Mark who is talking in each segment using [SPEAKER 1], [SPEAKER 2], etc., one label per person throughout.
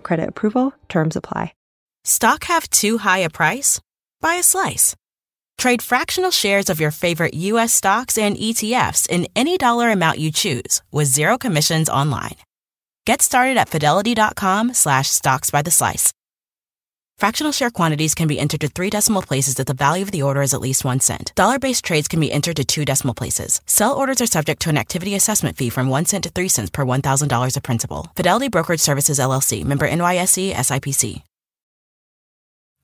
[SPEAKER 1] credit approval, terms apply.
[SPEAKER 2] Stock have too high a price? Buy a slice. Trade fractional shares of your favorite U.S. stocks and ETFs in any dollar amount you choose with zero commissions online. Get started at fidelity.com slash stocks by the slice. Fractional share quantities can be entered to three decimal places if the value of the order is at least one cent. Dollar based trades can be entered to two decimal places. Sell orders are subject to an activity assessment fee from one cent to three cents per $1,000 of principal. Fidelity Brokerage Services LLC, member NYSE SIPC.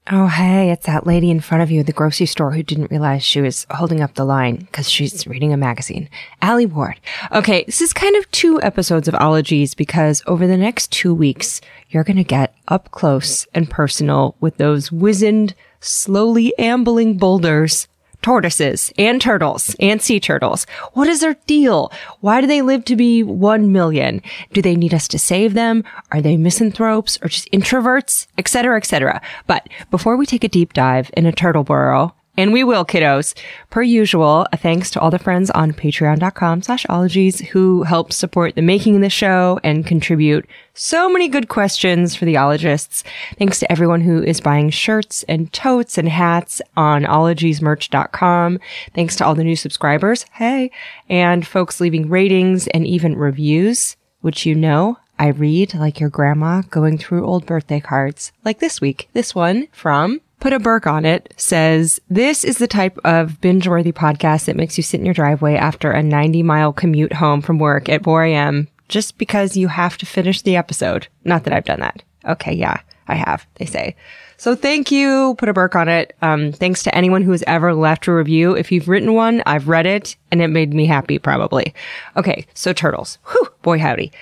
[SPEAKER 1] Oh, hey, it's that lady in front of you at the grocery store who didn't realize she was holding up the line because she's reading a magazine. Alie Ward. Okay, this is kind of two episodes of Ologies because over the next two weeks, you're going to get up close and personal with those wizened, slowly ambling boulders tortoises and turtles and sea turtles. What is their deal? Why do they live to be 1 million? Do they need us to save them? Are they misanthropes or just introverts? Etc., etc. But before we take a deep dive in a turtle burrow, and we will, kiddos. Per usual, a thanks to all the friends on patreon.com slash ologies who help support the making of the show and contribute so many good questions for the ologists. Thanks to everyone who is buying shirts and totes and hats on ologiesmerch.com. Thanks to all the new subscribers. Hey. And folks leaving ratings and even reviews, which you know I read like your grandma going through old birthday cards. Like this week. This one from Put a Burke on it says, This is the type of binge worthy podcast that makes you sit in your driveway after a 90 mile commute home from work at 4 a.m. just because you have to finish the episode. Not that I've done that. Okay. Yeah, I have, they say. So thank you. Put a Burke on it. Um, thanks to anyone who has ever left a review. If you've written one, I've read it and it made me happy, probably. Okay. So turtles. Whew, boy, howdy.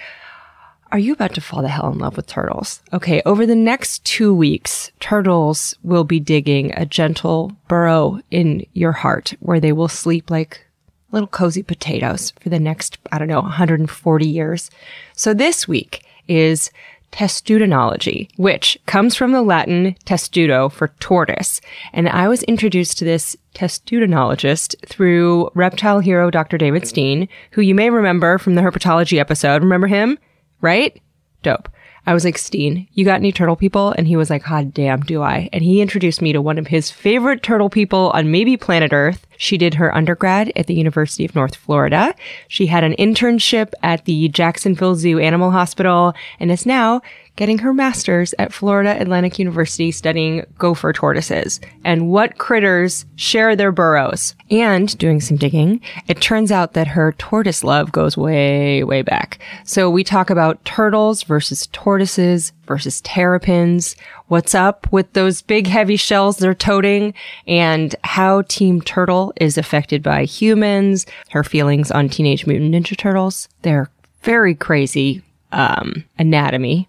[SPEAKER 1] Are you about to fall the hell in love with turtles? Okay, over the next two weeks, turtles will be digging a gentle burrow in your heart where they will sleep like little cozy potatoes for the next, I don't know, 140 years. So this week is testudinology, which comes from the Latin testudo for tortoise. And I was introduced to this testudinologist through reptile hero Dr. David Steen, who you may remember from the herpetology episode. Remember him? Right? Dope. I was like, Steen, you got any turtle people? And he was like, God damn, do I? And he introduced me to one of his favorite turtle people on maybe planet Earth. She did her undergrad at the University of North Florida. She had an internship at the Jacksonville Zoo Animal Hospital and is now getting her master's at Florida Atlantic University studying gopher tortoises and what critters share their burrows. And doing some digging, it turns out that her tortoise love goes way, way back. So we talk about turtles versus tortoises versus terrapins, what's up with those big heavy shells they're toting, and how Team Turtle is affected by humans, her feelings on Teenage Mutant Ninja Turtles, their very crazy um, anatomy,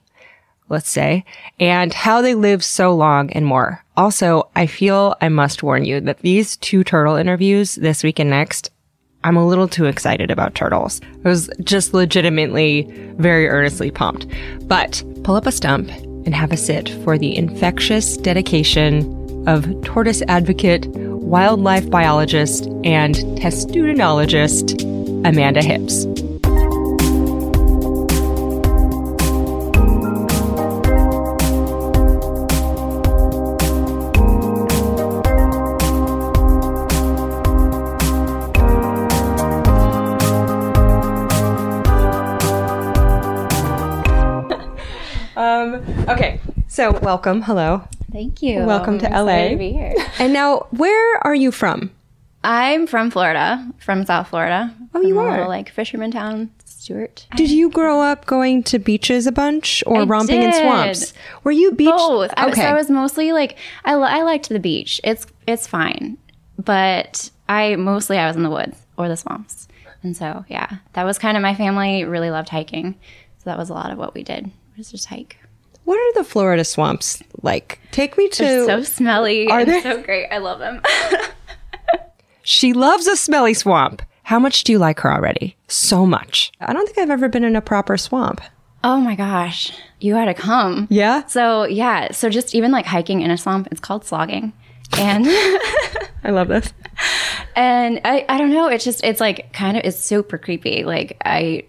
[SPEAKER 1] let's say, and how they live so long and more. Also, I feel I must warn you that these two turtle interviews this week and next, I'm a little too excited about turtles. I was just legitimately very earnestly pumped. But pull up a stump and have a sit for the infectious dedication of tortoise advocate, wildlife biologist, and testudinologist Amanda Hipps. So welcome. Hello.
[SPEAKER 3] Thank you.
[SPEAKER 1] Welcome to
[SPEAKER 3] I'm
[SPEAKER 1] LA.
[SPEAKER 3] to be here.
[SPEAKER 1] And now, where are you from?
[SPEAKER 3] I'm from Florida, from South Florida.
[SPEAKER 1] Oh, you are?
[SPEAKER 3] little, like fisherman town, Stuart.
[SPEAKER 1] Did you grow up going to beaches a bunch or
[SPEAKER 3] I
[SPEAKER 1] romping in swamps? Were you beach?
[SPEAKER 3] Both. I,
[SPEAKER 1] Okay.
[SPEAKER 3] so I was mostly like I, I liked the beach. It's it's fine, but I mostly I was in the woods or the swamps, and so yeah, that was kind of my family really loved hiking, so that was a lot of what we did. Was just hike.
[SPEAKER 1] What are the Florida swamps like? Take me to.
[SPEAKER 3] They're so smelly.
[SPEAKER 1] Are
[SPEAKER 3] and
[SPEAKER 1] they?
[SPEAKER 3] so great. I love them.
[SPEAKER 1] She loves a smelly swamp. How much do you like her already? So much. I don't think I've ever been in a proper swamp.
[SPEAKER 3] oh my gosh. You gotta come.
[SPEAKER 1] Yeah?
[SPEAKER 3] So yeah, so just even like hiking in a swamp, it's called slogging. And
[SPEAKER 1] I love this.
[SPEAKER 3] and I, I don't know, it's just it's like kind of it's super creepy. Like I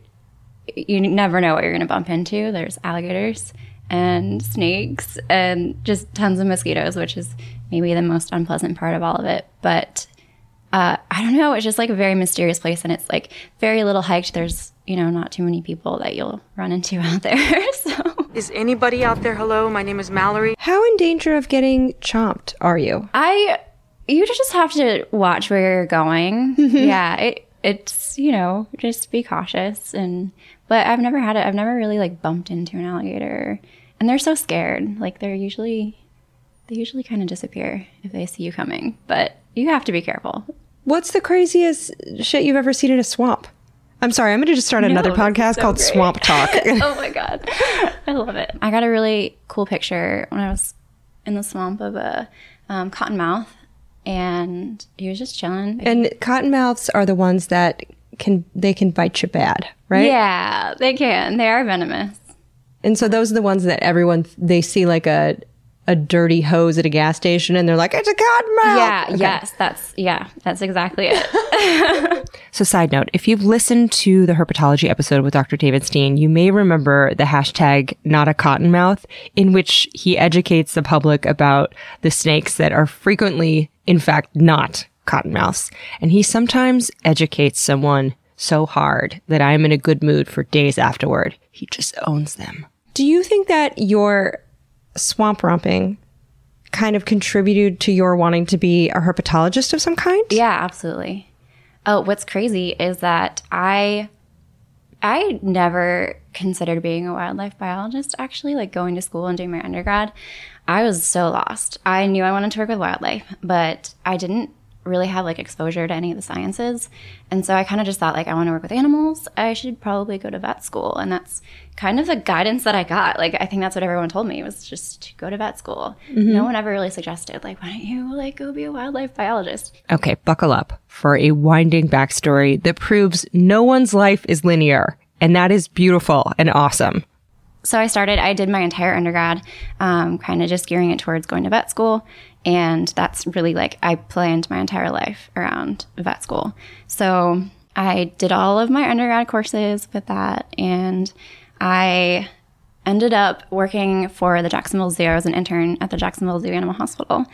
[SPEAKER 3] you never know what you're gonna bump into. There's alligators and snakes and just tons of mosquitoes, which is maybe the most unpleasant part of all of it. But uh, I don't know. It's just like a very mysterious place, and it's like very little hiked. There's you know not too many people that you'll run into out there. so
[SPEAKER 4] Is anybody out there? Hello, my name is Mallory.
[SPEAKER 1] How in danger of getting chomped are you?
[SPEAKER 3] I you just have to watch where you're going. yeah, it it's you know just be cautious and but I've never had it. I've never really like bumped into an alligator, and they're so scared. Like they're usually they usually kind of disappear if they see you coming, but you have to be careful.
[SPEAKER 1] What's the craziest shit you've ever seen in a swamp? I'm sorry, I'm going to just start another podcast
[SPEAKER 3] so
[SPEAKER 1] called
[SPEAKER 3] great.
[SPEAKER 1] Swamp Talk.
[SPEAKER 3] oh my god, I love it. I got a really cool picture when I was in the swamp of a um, cottonmouth, and he was just chilling.
[SPEAKER 1] and cottonmouths are the ones that can they can bite you bad, right?
[SPEAKER 3] Yeah, they can. They are venomous.
[SPEAKER 1] And so those are the ones that everyone they see like a a dirty hose at a gas station and they're like, it's a cottonmouth.
[SPEAKER 3] Yeah,
[SPEAKER 1] Okay.
[SPEAKER 3] yes, that's yeah, that's exactly it.
[SPEAKER 1] So, side note, if you've listened to the herpetology episode with Dr. David Steen, you may remember the hashtag not a cottonmouth, in which he educates the public about the snakes that are frequently, in fact, not cottonmouths. And he sometimes educates someone so hard that I'm in a good mood for days afterward. He just owns them. Do you think that your swamp romping kind of contributed to your wanting to be a herpetologist of some kind?
[SPEAKER 3] yeah, absolutely. Oh, what's crazy is that I I never considered being a wildlife biologist actually, like going to school and doing my undergrad. I was so lost. I knew I wanted to work with wildlife, but I didn't really have like exposure to any of the sciences. And so I kind of just thought like I want to work with animals. I should probably go to vet school. And that's kind of the guidance that I got. Like I think that's what everyone told me was just to go to vet school. No one ever really suggested like why don't you like go be a wildlife biologist?
[SPEAKER 1] Okay, buckle up for a winding backstory that proves no one's life is linear. And that is beautiful and awesome.
[SPEAKER 3] so I started, I did my entire undergrad, um, kind of just gearing it towards going to vet school. And that's really like, I planned my entire life around vet school. So I did all of my undergrad courses with that. And I ended up working for the Jacksonville Zoo. I was an intern at the Jacksonville Zoo Animal Hospital.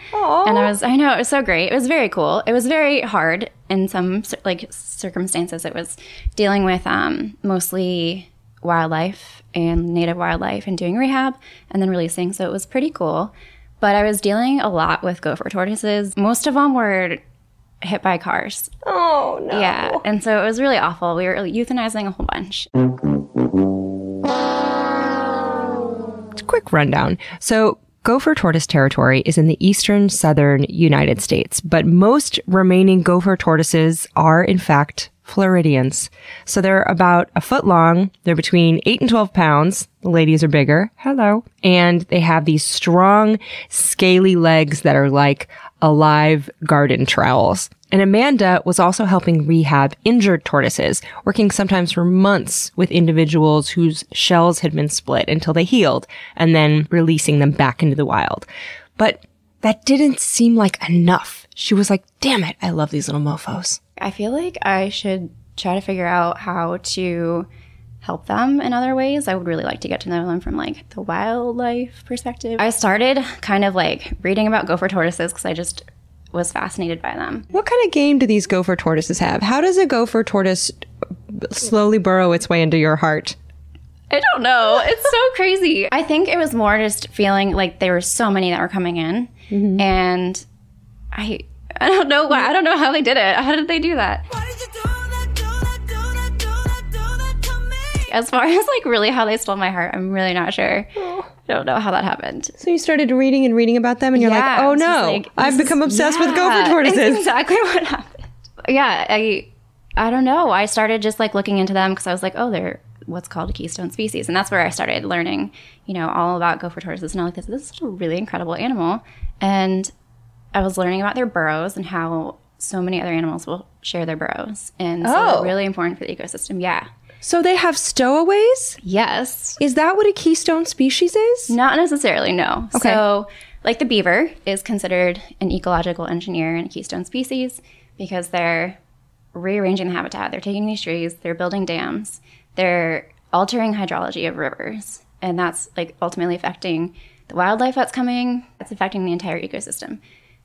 [SPEAKER 3] And I was, I know, it was so great. It was very cool. It was very hard in some like circumstances. It was dealing with um, mostly wildlife and native wildlife and doing rehab and then releasing. So it was pretty cool. But I was dealing a lot with gopher tortoises. Most of them were hit by cars.
[SPEAKER 1] Oh, no.
[SPEAKER 3] Yeah. And so it was really awful. We were euthanizing a whole bunch.
[SPEAKER 1] Quick rundown. So, gopher tortoise territory is in the eastern southern United States, but most remaining gopher tortoises are, in fact, Floridians. So they're about a foot long. They're between eight and 12 pounds. The ladies are bigger. Hello. And they have these strong, scaly legs that are like alive garden trowels. And Amanda was also helping rehab injured tortoises, working sometimes for months with individuals whose shells had been split until they healed and then releasing them back into the wild. But that didn't seem like enough. She was like, damn it, I love these little mofos.
[SPEAKER 3] I feel like I should try to figure out how to help them in other ways. I would really like to get to know them from like the wildlife perspective. I started kind of like reading about gopher tortoises because I just was fascinated by them.
[SPEAKER 1] What kind of game do these gopher tortoises have? How does a gopher tortoise slowly burrow its way into your heart?
[SPEAKER 3] I don't know. It's so crazy. I think it was more just feeling like there were so many that were coming in, mm-hmm. and I I don't know why. I don't know how they did it. How did they do that?
[SPEAKER 5] Why did you do that, do that, do that, do that, do that to me?
[SPEAKER 3] As far as like really how they stole my heart, I'm really not sure.
[SPEAKER 1] Oh.
[SPEAKER 3] I don't know how that happened.
[SPEAKER 1] So you started reading and reading about them, and you're
[SPEAKER 3] Yeah,
[SPEAKER 1] like, "Oh no,
[SPEAKER 3] like,
[SPEAKER 1] I've become
[SPEAKER 3] is-
[SPEAKER 1] obsessed with
[SPEAKER 3] yeah,
[SPEAKER 1] gopher
[SPEAKER 3] it's
[SPEAKER 1] tortoises."
[SPEAKER 3] exactly what happened. Yeah, I I don't know. I started just like looking into them because I was like, oh, they're what's called a keystone species, and that's where I started learning, you know, all about gopher tortoises. And I'm like, this, this is a really incredible animal, and I was learning about their burrows and how so many other animals will share their burrows, and so
[SPEAKER 1] Oh.
[SPEAKER 3] they're really important for the ecosystem. Yeah.
[SPEAKER 1] So they have stowaways?
[SPEAKER 3] Yes.
[SPEAKER 1] Is that what a keystone species is?
[SPEAKER 3] Not necessarily, no.
[SPEAKER 1] Okay.
[SPEAKER 3] So, like the beaver is considered an ecological engineer and a keystone species because they're rearranging the habitat. They're taking these trees, they're building dams, they're altering hydrology of rivers, and that's like ultimately affecting the wildlife that's coming. that's affecting the entire ecosystem.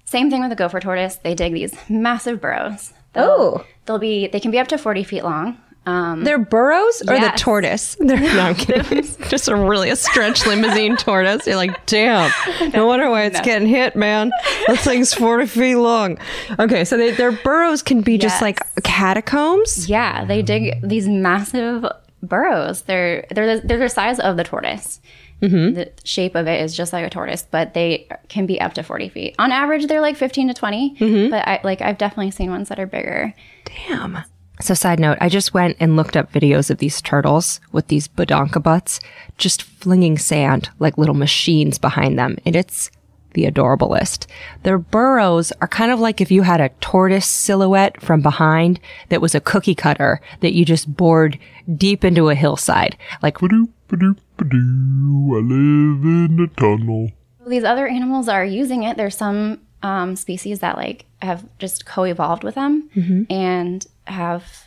[SPEAKER 3] Same thing with the gopher tortoise. They dig these massive burrows.
[SPEAKER 1] Oh.
[SPEAKER 3] they'll be they can be up to forty feet long. Um,
[SPEAKER 1] They're burrows or the tortoise? They're, no, I'm kidding. Just a really a stretch limousine tortoise. You're like, damn. No wonder why it's getting hit, man. That thing's 40 feet long. Okay, so they, their burrows can be just like catacombs.
[SPEAKER 3] Yeah, they dig these massive burrows. They're they're the, they're the size of the tortoise. Mm-hmm. The shape of it is just like a tortoise, but they can be up to forty feet. On average, they're like fifteen to 20 mm-hmm. But I like I've definitely seen ones that are bigger.
[SPEAKER 1] Damn. So, side note, I just went and looked up videos of these turtles with these badonka butts just flinging sand like little machines behind them. And it's the adorablest. Their burrows are kind of like if you had a tortoise silhouette from behind that was a cookie cutter that you just bored deep into a hillside. Like,
[SPEAKER 6] Ba-doop, ba-doop, ba-doo. I live in a tunnel.
[SPEAKER 3] These other animals are using it. There's some um, species that like have just co-evolved with them and have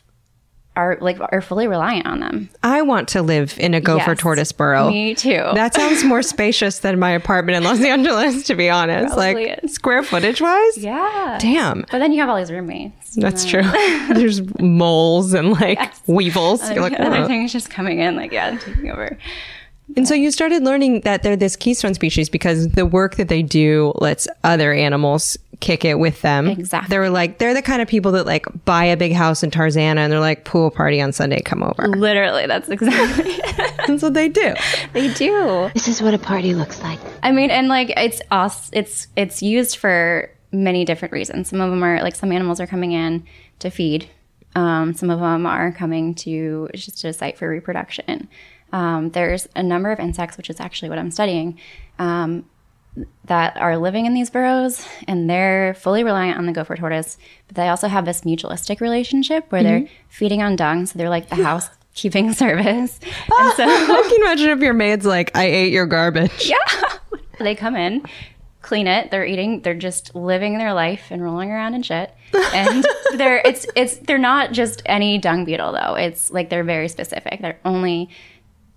[SPEAKER 3] are like are fully reliant on them.
[SPEAKER 1] I want to live in a gopher
[SPEAKER 3] Yes.
[SPEAKER 1] tortoise burrow.
[SPEAKER 3] Me too.
[SPEAKER 1] That sounds more spacious than my apartment in Los Angeles, to be honest.
[SPEAKER 3] Probably
[SPEAKER 1] like
[SPEAKER 3] is.
[SPEAKER 1] square footage wise.
[SPEAKER 3] yeah.
[SPEAKER 1] Damn.
[SPEAKER 3] But then you have all these roommates.
[SPEAKER 1] That's true. There's moles and like weevils. You're like,
[SPEAKER 3] Other
[SPEAKER 1] "Oh."
[SPEAKER 3] things just coming in, like yeah, taking over.
[SPEAKER 1] And so you started learning that they're this keystone species because the work that they do lets other animals kick it with them.
[SPEAKER 3] Exactly.
[SPEAKER 1] They're like they're the kind of people that like buy a big house in Tarzana and they're like pool party on Sunday, come over.
[SPEAKER 3] Literally, that's exactly.
[SPEAKER 1] That's what they do.
[SPEAKER 3] they do.
[SPEAKER 7] This is what a party looks like.
[SPEAKER 3] I mean, and like it's us. It's it's used for many different reasons. Some of them are like some animals are coming in to feed. Um, some of them are coming to it's just a site for reproduction. Um, there's a number of insects, which is actually what I'm studying, um, that are living in these burrows, and they're fully reliant on the gopher tortoise. But they also have this mutualistic relationship where they're feeding on dung, so they're like the housekeeping service. And so
[SPEAKER 1] I can imagine if your maid's like, I ate your garbage.
[SPEAKER 3] yeah. they come in, clean it. They're eating. They're just living their life and rolling around and shit. And they're it's it's they're not just any dung beetle though. It's like they're very specific. They're only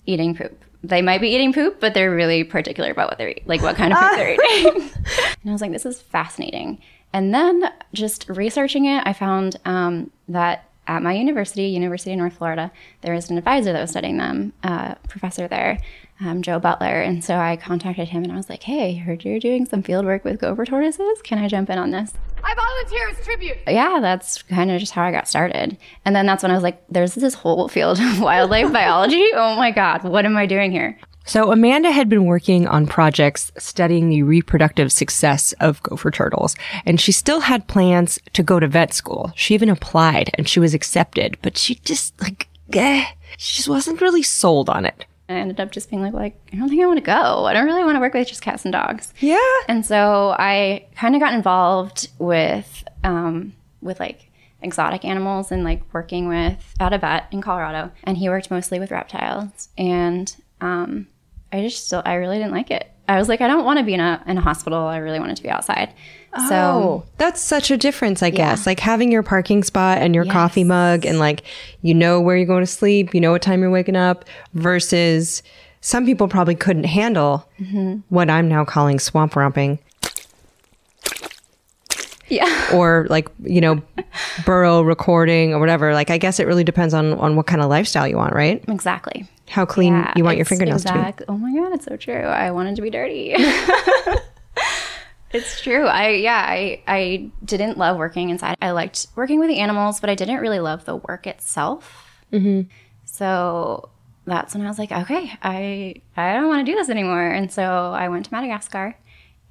[SPEAKER 3] eating poop. They might be eating poop, but they're really particular about what they're eating, like what kind of poop they're eating. and I was like, this is fascinating. And then just researching it, I found um, that at my university, University of North Florida, there was an advisor that was studying them, uh, professor there, um, Joe Butler. And so I contacted him and I was like, hey, heard you're doing some field work with gopher tortoises. Can I jump in on this?
[SPEAKER 8] I volunteer as tribute.
[SPEAKER 3] yeah, that's kind of just how I got started. And then that's when I was like, there's this whole field of wildlife biology. Oh my God, what am I doing here?
[SPEAKER 1] So Amanda had been working on projects studying the reproductive success of gopher turtles, and she still had plans to go to vet school. She even applied and she was accepted, but she just like, eh, she just wasn't really sold on it.
[SPEAKER 3] I ended up just being like, like, I don't think I want to go. I don't really want to work with just cats and dogs.
[SPEAKER 1] Yeah.
[SPEAKER 3] And so I kind of got involved with um, with like exotic animals and like working with at a vet in Colorado. And he worked mostly with reptiles. And um, I just still I really didn't like it. I was like, I don't want to be in a in a hospital. I really wanted to be outside. So
[SPEAKER 1] Oh, that's such a difference, I guess. Like having your parking spot and your coffee mug and like you know where you're going to sleep, you know what time you're waking up versus some people probably couldn't handle mm-hmm. what I'm now calling swamp romping
[SPEAKER 3] yeah.
[SPEAKER 1] or like, you know, burrow recording or whatever. Like I guess it really depends on on what kind of lifestyle you want, right?
[SPEAKER 3] Exactly.
[SPEAKER 1] How clean
[SPEAKER 3] Yeah,
[SPEAKER 1] you want your fingernails to be.
[SPEAKER 3] Oh my god, it's so true. I wanted to be dirty. it's true. I yeah, I I didn't love working inside. I liked working with the animals, but I didn't really love the work itself. Mm-hmm. So that's when I was like, okay, I I don't want to do this anymore. And so I went to Madagascar,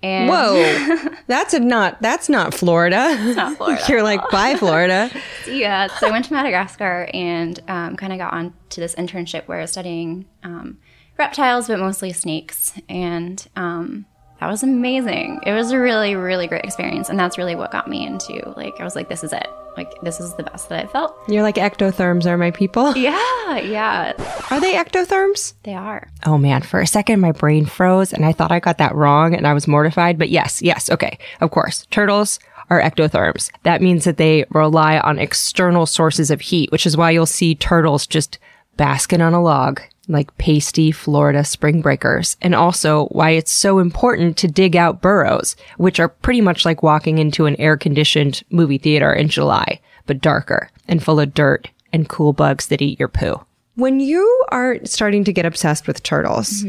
[SPEAKER 3] And
[SPEAKER 1] Whoa, that's a not that's not Florida.
[SPEAKER 3] not Florida
[SPEAKER 1] You're like bye Florida.
[SPEAKER 3] yeah, so I went to Madagascar and um, kind of got on to this internship where I was studying um, reptiles, but mostly snakes. And um, that was amazing. It was a really, really great experience. And that's really what got me into, like, I was like, this is it. Like, this is the best that I felt.
[SPEAKER 1] You're like ectotherms are my people.
[SPEAKER 3] Yeah, yeah,
[SPEAKER 1] Are they ectotherms?
[SPEAKER 3] they are.
[SPEAKER 1] Oh man, for a second my brain froze and I thought I got that wrong and I was mortified. But yes, yes, okay. Of course, turtles are ectotherms. That means that they rely on external sources of heat, which is why you'll see turtles just basking on a log like pasty Florida spring breakers. And also why it's so important to dig out burrows, which are pretty much like walking into an air conditioned movie theater in July, but darker and full of dirt and cool bugs that eat your poo. When you are starting to get obsessed with turtles,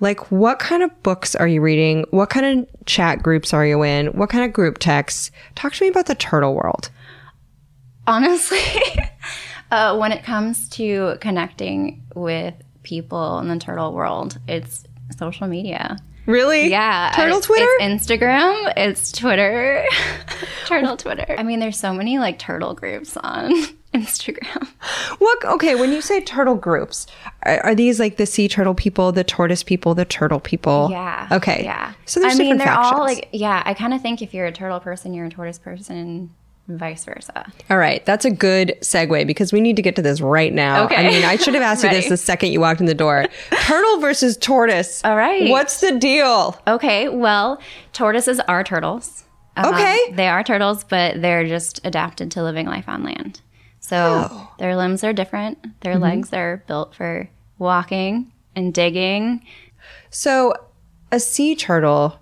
[SPEAKER 1] like what kind of books are you reading? What kind of chat groups are you in? What kind of group texts? Talk to me about the turtle world.
[SPEAKER 3] honestly uh, when it comes to connecting with people in the turtle world it's social media
[SPEAKER 1] Really?
[SPEAKER 3] yeah
[SPEAKER 1] Turtle
[SPEAKER 3] it's-
[SPEAKER 1] Twitter?
[SPEAKER 3] it's instagram it's twitter turtle twitter i mean there's so many like turtle groups on instagram
[SPEAKER 1] What? Okay, when you say turtle groups, are, are these like the sea turtle people, the tortoise people, the turtle people?
[SPEAKER 3] yeah
[SPEAKER 1] Okay.
[SPEAKER 3] yeah
[SPEAKER 1] So there's
[SPEAKER 3] i mean they're
[SPEAKER 1] factions.
[SPEAKER 3] all like yeah i kind of think if you're a turtle person you're a tortoise person vice versa
[SPEAKER 1] All right, that's a good segue because we need to get to this right now.
[SPEAKER 3] Okay.
[SPEAKER 1] I mean, I should have asked you this the second you walked in the door. Turtle versus tortoise.
[SPEAKER 3] All right.
[SPEAKER 1] What's the deal?
[SPEAKER 3] Okay, well, tortoises are turtles. Um,
[SPEAKER 1] Okay.
[SPEAKER 3] They are turtles, but they're just adapted to living life on land. So
[SPEAKER 1] Oh.
[SPEAKER 3] their limbs are different. Their
[SPEAKER 1] Mm-hmm.
[SPEAKER 3] legs are built for walking and digging.
[SPEAKER 1] So, a sea turtle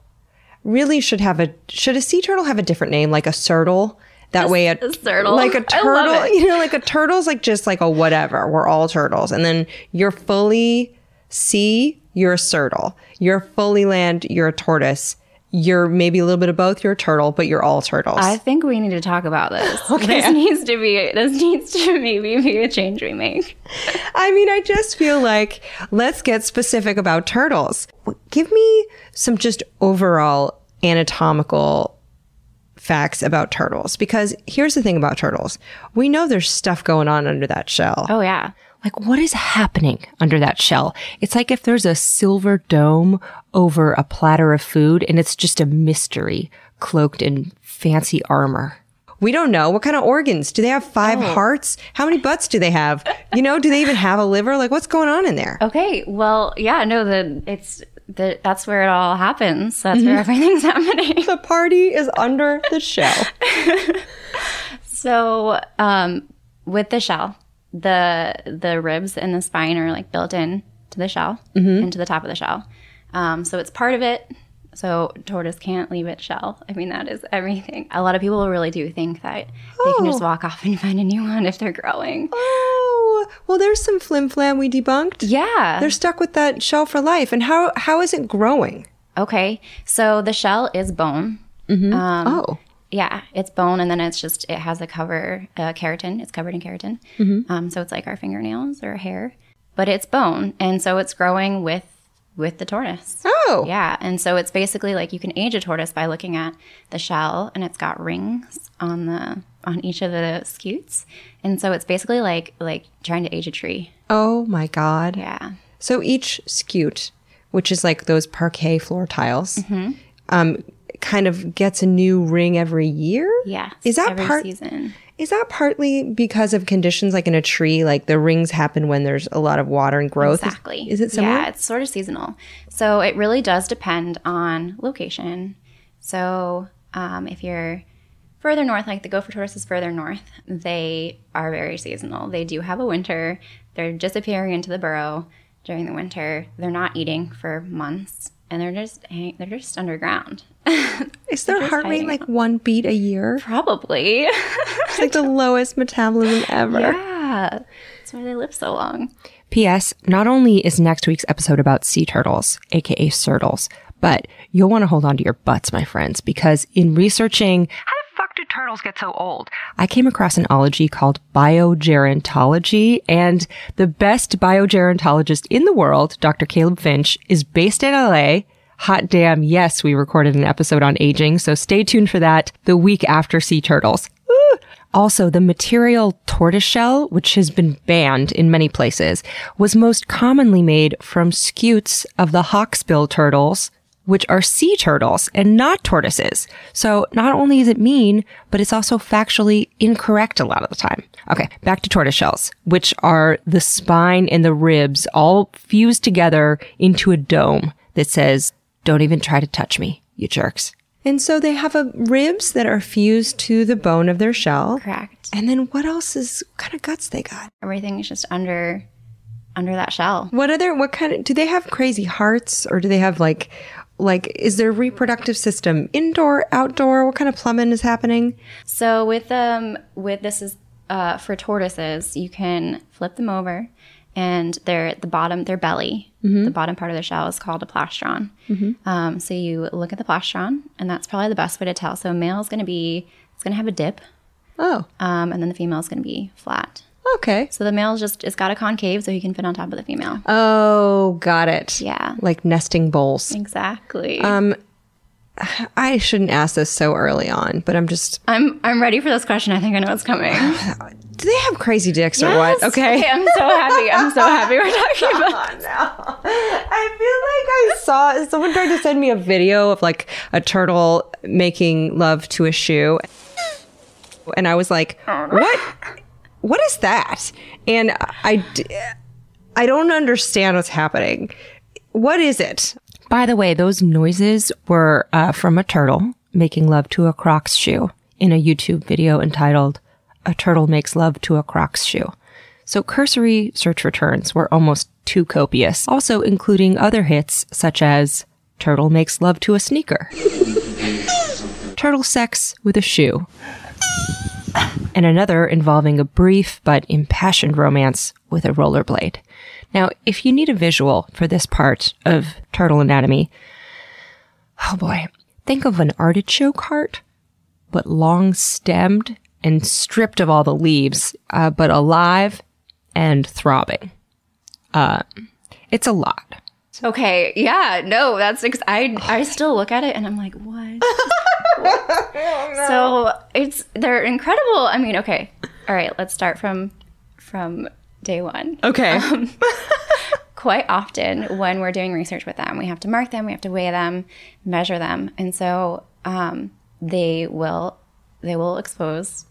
[SPEAKER 1] really should have a should a sea turtle have a different name like a surtle? That way, a,
[SPEAKER 3] a surtle?
[SPEAKER 1] like a turtle, you know, like a turtle's like just like a whatever. We're all turtles, and then you're fully sea, you're a surtle. You're fully land, you're a tortoise. You're maybe a little bit of both. You're a turtle, but you're all turtles.
[SPEAKER 3] I think we need to talk about this.
[SPEAKER 1] Okay.
[SPEAKER 3] This needs to be this needs to maybe be a change we make.
[SPEAKER 1] I mean, I just feel like let's get specific about turtles. Give me some just overall anatomical facts about turtles because here's the thing about turtles. We know there's stuff going on under that shell.
[SPEAKER 3] Oh yeah.
[SPEAKER 1] Like what is happening under that shell? It's like if there's a silver dome over a platter of food and it's just a mystery cloaked in fancy armor. We don't know. What kind of organs? Do they have five oh. hearts? How many butts do they have? You know, do they even have a liver? Like what's going on in there?
[SPEAKER 3] Okay. Well, yeah, no, the it's the that's where it all happens. That's where everything's happening.
[SPEAKER 1] The party is under the shell.
[SPEAKER 3] So, um, with the shell, the the ribs and the spine are like built in to the shell, into the top of the shell. Um, so it's part of it. So tortoise can't leave its shell. I mean, that is everything. A lot of people really do think that they can just walk off and find a new one if they're growing.
[SPEAKER 1] Oh, well, there's some flim flam we debunked.
[SPEAKER 3] Yeah.
[SPEAKER 1] They're stuck with that shell for life. And how how is it growing?
[SPEAKER 3] okay. So the shell is bone.
[SPEAKER 1] oh.
[SPEAKER 3] Yeah, it's bone, and then it's just it has a cover, uh, keratin. It's covered in keratin, um, so it's like our fingernails or hair, but it's bone, and so it's growing with with the tortoise.
[SPEAKER 1] Oh.
[SPEAKER 3] Yeah, and so it's basically like you can age a tortoise by looking at the shell, and it's got rings on the on each of the scutes, and so it's basically like like trying to age a tree.
[SPEAKER 1] Oh my God.
[SPEAKER 3] Yeah,
[SPEAKER 1] So each scute, which is like those parquet floor tiles,
[SPEAKER 3] Mm-hmm.
[SPEAKER 1] um, kind of gets a new ring every year.
[SPEAKER 3] yeah.
[SPEAKER 1] Is that
[SPEAKER 3] every
[SPEAKER 1] part?
[SPEAKER 3] season?
[SPEAKER 1] Is that partly because of conditions like in a tree, like the rings happen when there's a lot of water and growth?
[SPEAKER 3] Exactly.
[SPEAKER 1] Is, it similar?
[SPEAKER 3] Yeah, it's sort of seasonal. So it really does depend on location. So um, if you're further north, like the gopher tortoise is further north, they are very seasonal. They do have a winter. They're disappearing into the burrow during the winter. They're not eating for months, and they're just they're just underground.
[SPEAKER 1] Is their
[SPEAKER 3] just
[SPEAKER 1] heart rate like one beat a year?
[SPEAKER 3] Probably.
[SPEAKER 1] It's like the lowest metabolism ever.
[SPEAKER 3] yeah. That's why they live so long.
[SPEAKER 1] P.S. Not only is next week's episode about sea turtles, aka surtles, but you'll want to hold on to your butts, my friends, because in researching how the fuck do turtles get so old, I came across an ology called biogerontology, and the best biogerontologist in the world, Dr. Caleb Finch, is based in LA. Hot damn, yes, we recorded an episode on aging, so stay tuned for that the week after sea turtles. Ooh. Also, the material tortoiseshell, which has been banned in many places, was most commonly made from scutes of the hawksbill turtles, which are sea turtles and not tortoises. So not only is it mean, but it's also factually incorrect a lot of the time. Okay, back to tortoiseshells, which are the spine and the ribs all fused together into a dome that says, don't even try to touch me, you jerks. And so they have a ribs that are fused to the bone of their shell.
[SPEAKER 3] Correct.
[SPEAKER 1] And then what else is what kind of guts they got?
[SPEAKER 3] Everything is just under under that shell.
[SPEAKER 1] What other what kind of do they have crazy hearts or do they have like like is their reproductive system indoor, outdoor? What kind of plumbing is happening?
[SPEAKER 3] So with um with this is uh, for tortoises, you can flip them over, and their the bottom their belly, the bottom part of the shell is called a plastron. Um, so you look at the plastron, and that's probably the best way to tell. So male is going to be it's going to have a dip,
[SPEAKER 1] Oh,
[SPEAKER 3] um, and then the female is going to be flat.
[SPEAKER 1] okay.
[SPEAKER 3] So the male just it's got a concave, so he can fit on top of the female.
[SPEAKER 1] Oh, got it.
[SPEAKER 3] Yeah.
[SPEAKER 1] Like nesting bowls.
[SPEAKER 3] Exactly.
[SPEAKER 1] I shouldn't ask this so early on, but I'm just
[SPEAKER 3] I'm I'm ready for this question. I think I know what's coming.
[SPEAKER 1] do they have crazy dicks or what?
[SPEAKER 3] Yes.
[SPEAKER 1] Okay.
[SPEAKER 3] I'm so happy. I'm so happy we're talking about. Now.
[SPEAKER 1] I feel like I saw someone tried to send me a video of like a turtle making love to a shoe. And I was like, what? What is that? And I I don't understand what's happening. What is it? By the way, those noises were uh, from a turtle making love to a Crocs shoe in a YouTube video entitled A Turtle Makes Love to a Crocs Shoe. So cursory search returns were almost too copious, also including other hits such as Turtle Makes Love to a Sneaker, Turtle Sex with a Shoe, and another involving a brief but impassioned romance with a rollerblade. Now, if you need a visual for this part of turtle anatomy, oh boy, think of an artichoke heart, but long stemmed and stripped of all the leaves, uh, but alive and throbbing. Uh, it's a lot.
[SPEAKER 3] Okay, yeah, no, that's ex- I I still look at it and I'm like, what? So it's they're incredible. I mean, okay, all right, let's start from from day one.
[SPEAKER 1] Okay.
[SPEAKER 3] Quite often when we're doing research with them, we have to mark them, we have to weigh them, measure them, and so um, they will they will expose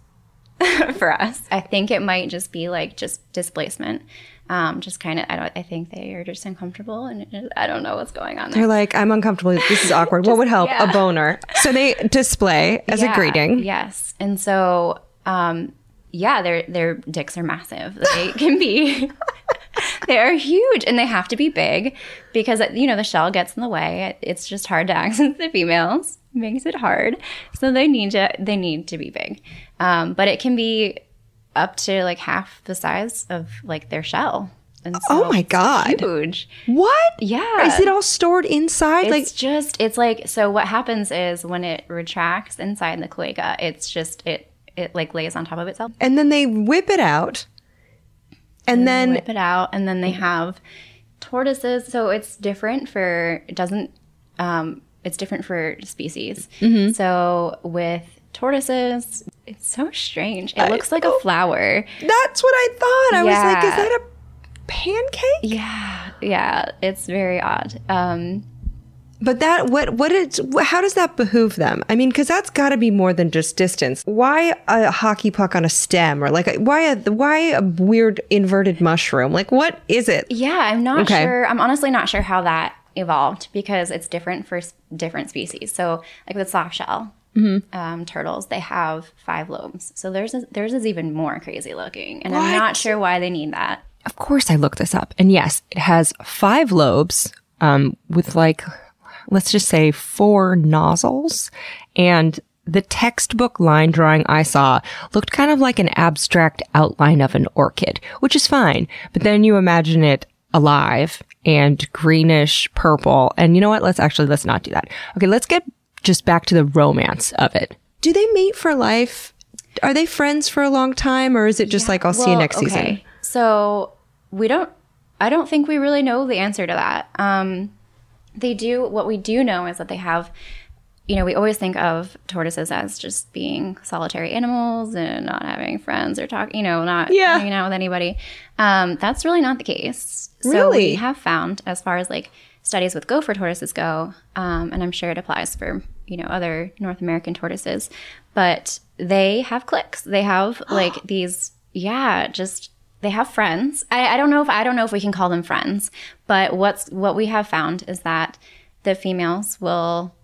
[SPEAKER 3] for us. I think it might just be like just displacement. Um, just kind of, I don't. I think they are just uncomfortable, and just, I don't know what's going on there.
[SPEAKER 1] They're like, I'm uncomfortable. This is awkward. what would help?
[SPEAKER 3] yeah.
[SPEAKER 1] A boner. So they display as a greeting.
[SPEAKER 3] Yes. And so, um, yeah, their their dicks are massive. They can be they are huge and they have to be big because you know the shell gets in the way. It's just hard to access the females. Makes it hard. So they need to they need to be big. Um, but it can be up to like half the size of like their shell. And so
[SPEAKER 1] Oh my God.
[SPEAKER 3] Huge.
[SPEAKER 1] What?
[SPEAKER 3] Yeah.
[SPEAKER 1] Is it all stored inside?
[SPEAKER 3] It's
[SPEAKER 1] like,
[SPEAKER 3] just it's like so what happens is when it retracts inside the cloaca, it's just it it like lays on top of itself.
[SPEAKER 1] and then they whip it out. And then,
[SPEAKER 3] whip it out and then they have tortoises so it's different for it doesn't um it's different for species. So with tortoises, it's so strange. It looks like a flower.
[SPEAKER 1] that's what I thought. I was like, is that a pancake?
[SPEAKER 3] Yeah, yeah, it's very odd. Um
[SPEAKER 1] But that what what it how does that behoove them? I mean, because that's got to be more than just distance. Why a hockey puck on a stem, or like why a why a weird inverted mushroom? Like what is it?
[SPEAKER 3] Yeah, I'm not
[SPEAKER 1] Okay.
[SPEAKER 3] sure. I'm honestly not sure how that evolved because it's different for s- different species. So, like with soft shell um, turtles, they have five lobes. So theirs is, theirs is even more crazy looking, and I'm not sure why they need that.
[SPEAKER 1] Of course, I looked this up, and yes, it has five lobes, um, with like let's just say four nozzles, and the textbook line drawing I saw looked kind of like an abstract outline of an orchid, which is fine. But then you imagine it alive and greenish purple. And you know what? Let's actually, let's not do that. Okay. Let's get just back to the romance of it. Do they mate for life? Are they friends for a long time or is it just like, I'll see you
[SPEAKER 3] Well,
[SPEAKER 1] next season?
[SPEAKER 3] So we don't. I don't think we really know the answer to that. Um, They do. What we do know is that they have. You know, we always think of tortoises as just being solitary animals and not having friends or talk. You know, not
[SPEAKER 1] Yeah.
[SPEAKER 3] hanging out with anybody. Um, that's really not the case. So
[SPEAKER 1] Really?
[SPEAKER 3] we have found, as far as like studies with gopher tortoises go, um, and I'm sure it applies for you know other North American tortoises, but they have cliques. They have like these, yeah, just they have friends. I, I don't know if I don't know if we can call them friends, but what's what we have found is that the females will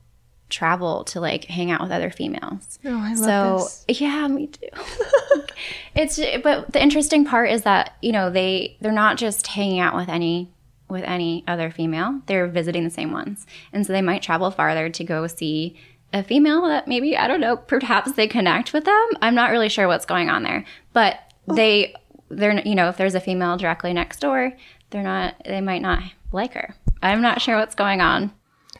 [SPEAKER 3] travel to like hang out with other females.
[SPEAKER 1] Oh, I love
[SPEAKER 3] so
[SPEAKER 1] this.
[SPEAKER 3] yeah, me too. it's but the interesting part is that you know they they're not just hanging out with any with any other female. They're visiting the same ones, and so they might travel farther to go see a female that maybe I don't know. Perhaps they connect with them. I'm not really sure what's going on there, but oh. they they're you know if there's a female directly next door, they're not they might not like her. I'm not sure what's going on.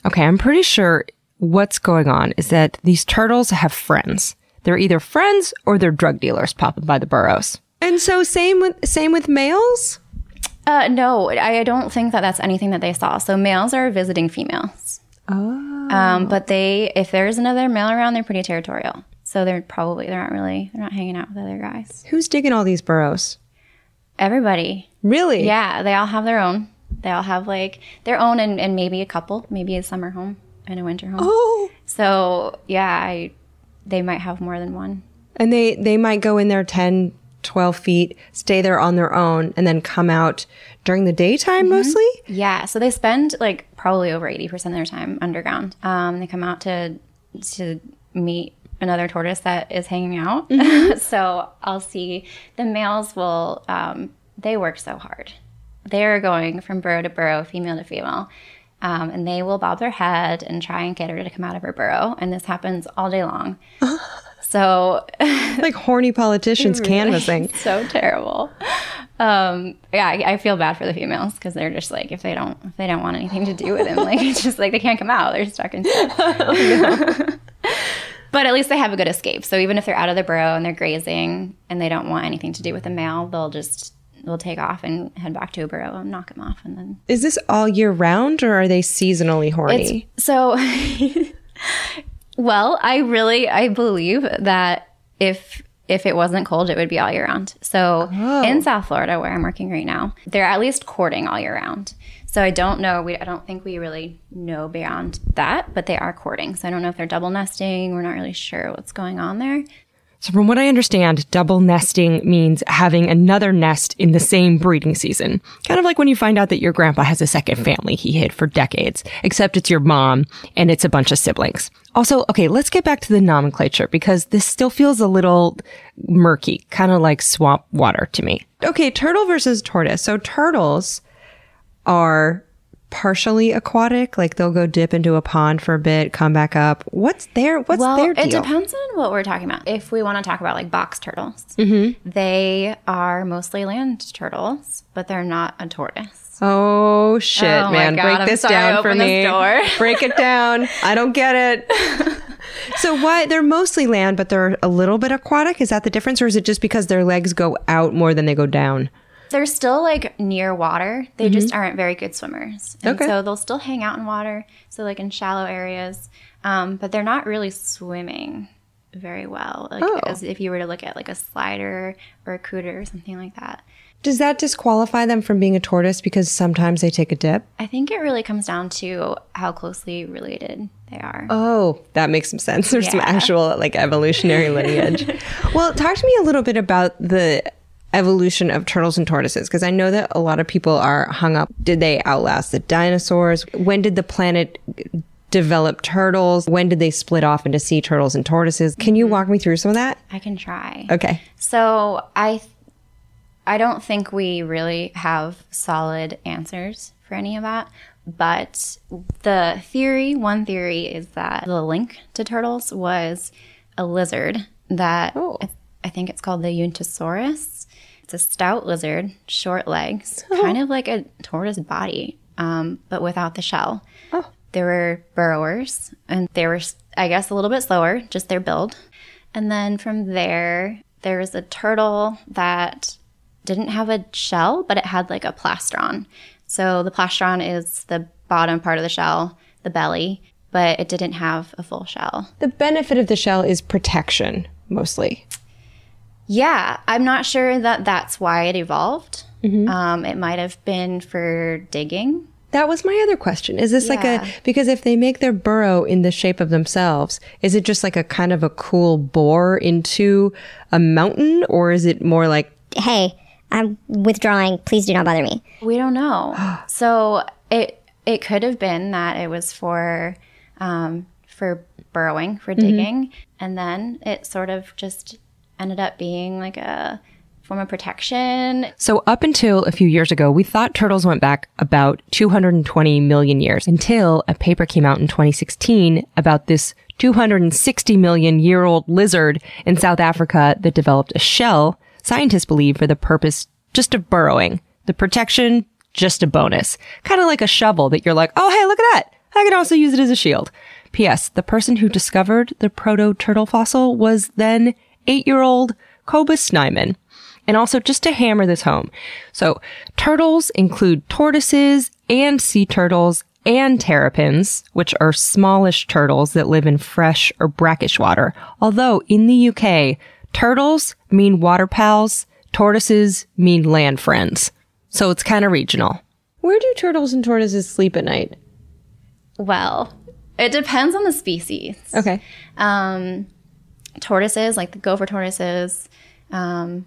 [SPEAKER 1] Okay, I'm pretty sure what's going on is that these turtles have friends. They're either friends or they're drug dealers popping by the burrows. And so same with same with males?
[SPEAKER 3] Uh, no, I I don't think that that's anything that they saw. So males are visiting females.
[SPEAKER 1] Oh.
[SPEAKER 3] Um, but they, if there's another male around, they're pretty territorial. So they're probably they're not really they're not hanging out with other guys.
[SPEAKER 1] Who's digging all these burrows?
[SPEAKER 3] Everybody,
[SPEAKER 1] Really?
[SPEAKER 3] yeah, they all have their own. They all have like their own, and, and maybe a couple, maybe a summer home and a winter home.
[SPEAKER 1] Oh.
[SPEAKER 3] So yeah, I they might have more than one.
[SPEAKER 1] And they they might go in there 10 12 feet, stay there on their own and then come out during the daytime mostly?
[SPEAKER 3] Yeah, so they spend like probably over eighty percent of their time underground. Um, they come out to to meet another tortoise that is hanging out. so I'll see the males will um, they work so hard. They're going from burrow to burrow, female to female. Um, and they will bob their head and try and get her to come out of her burrow. And this happens all day long. so
[SPEAKER 1] Like horny politicians canvassing.
[SPEAKER 3] so terrible. Um, yeah, I, I feel bad for the females because they're just like if they don't if they don't want anything to do with him, like it's just like they can't come out. They're stuck inside. But at least they have a good escape. So even if they're out of the burrow and they're grazing and they don't want anything to do with the male, they'll just they'll take off and head back to a burrow and knock him off, and then
[SPEAKER 1] Is this all year round or are they seasonally horny?
[SPEAKER 3] it's so well, I really I believe that if if it wasn't cold, it would be all year round. So oh. in South Florida, where I'm working right now, they're at least courting all year round. So I don't know. We I don't think we really know beyond that, but they are courting. So I don't know if they're double nesting. We're not really sure what's going on there.
[SPEAKER 1] So, from what I understand, double nesting means having another nest in the same breeding season. Kind of like when you find out that your grandpa has a second family he hid for decades, except it's your mom and it's a bunch of siblings. Also, okay, let's get back to the nomenclature because this still feels a little murky, kind of like swamp water to me. Okay, turtle versus tortoise. So, turtles are partially aquatic, like they'll go dip into a pond for a bit, come back up. What's their what's
[SPEAKER 3] well,
[SPEAKER 1] their deal?
[SPEAKER 3] it depends on what we're talking about. If we want to talk about like box turtles, mm-hmm. they are mostly land turtles, but they're not a tortoise.
[SPEAKER 1] Oh shit,
[SPEAKER 3] Oh
[SPEAKER 1] man!
[SPEAKER 3] God,
[SPEAKER 1] Break
[SPEAKER 3] I'm
[SPEAKER 1] this
[SPEAKER 3] sorry
[SPEAKER 1] down for me.
[SPEAKER 3] door.
[SPEAKER 1] Break it down. I don't get it. so why they're mostly land, but they're a little bit aquatic? Is that the difference, or is it just because their legs go out more than they go down?
[SPEAKER 3] They're still like near water. They just aren't very good swimmers. And
[SPEAKER 1] Okay.
[SPEAKER 3] so they'll still hang out in water, so like in shallow areas, um, but they're not really swimming very well. Like
[SPEAKER 1] Oh.
[SPEAKER 3] as if you were to look at like a slider or a cooter or something like that.
[SPEAKER 1] Does that disqualify them from being a tortoise because sometimes they take a dip?
[SPEAKER 3] I think it really comes down to how closely related they are.
[SPEAKER 1] Oh, that makes some sense. There's some actual like evolutionary lineage. well, talk to me a little bit about the evolution of turtles and tortoises because I know that a lot of people are hung up. Did they outlast the dinosaurs? When did the planet develop turtles? When did they split off into sea turtles and tortoises? Can you mm-hmm. walk me through some of that?
[SPEAKER 3] I can try.
[SPEAKER 1] Okay.
[SPEAKER 3] So I I don't think we really have solid answers for any of that. But the theory, one theory is that the link to turtles was a lizard that
[SPEAKER 1] Oh.
[SPEAKER 3] I, I think it's called the Eunotosaurus. It's a stout lizard, short legs, kind of like a tortoise body, um, but without the shell. They were burrowers, and they were, I guess, a little bit slower, just their build. And then from there, there was a turtle that didn't have a shell, but it had like a plastron. So the plastron is the bottom part of the shell, the belly, but it didn't have a full shell.
[SPEAKER 1] The benefit of the shell is protection, mostly.
[SPEAKER 3] Yeah, I'm not sure that that's why it evolved.
[SPEAKER 1] Mm-hmm.
[SPEAKER 3] Um, it might have been for digging.
[SPEAKER 1] That was my other question. Is this like a because if they make their burrow in the shape of themselves, is it just like a kind of a cool bore into a mountain or is it more like
[SPEAKER 7] Hey, I'm withdrawing. Please do not bother me.
[SPEAKER 3] We don't know. so it it could have been that it was for um, for burrowing, for digging, and then it sort of just ended up being like a form of protection.
[SPEAKER 1] So up until a few years ago, we thought turtles went back about 220 million years until a paper came out in 2016 about this 260 million year old lizard in South Africa that developed a shell, scientists believe for the purpose just of burrowing. The protection, just a bonus. Kind of like a shovel that you're like, oh, hey, look at that. I can also use it as a shield. P.S. The person who discovered the proto turtle fossil was then eight year old Kobus Snyman. And also, just to hammer this home. So, turtles include tortoises and sea turtles and terrapins, which are smallish turtles that live in fresh or brackish water. Although in the UK, turtles mean water pals, tortoises mean land friends. So it's kind of regional. Where do turtles and tortoises sleep at night?
[SPEAKER 3] Well, it depends on the species.
[SPEAKER 1] Okay.
[SPEAKER 3] Um, tortoises, like the gopher tortoises, um,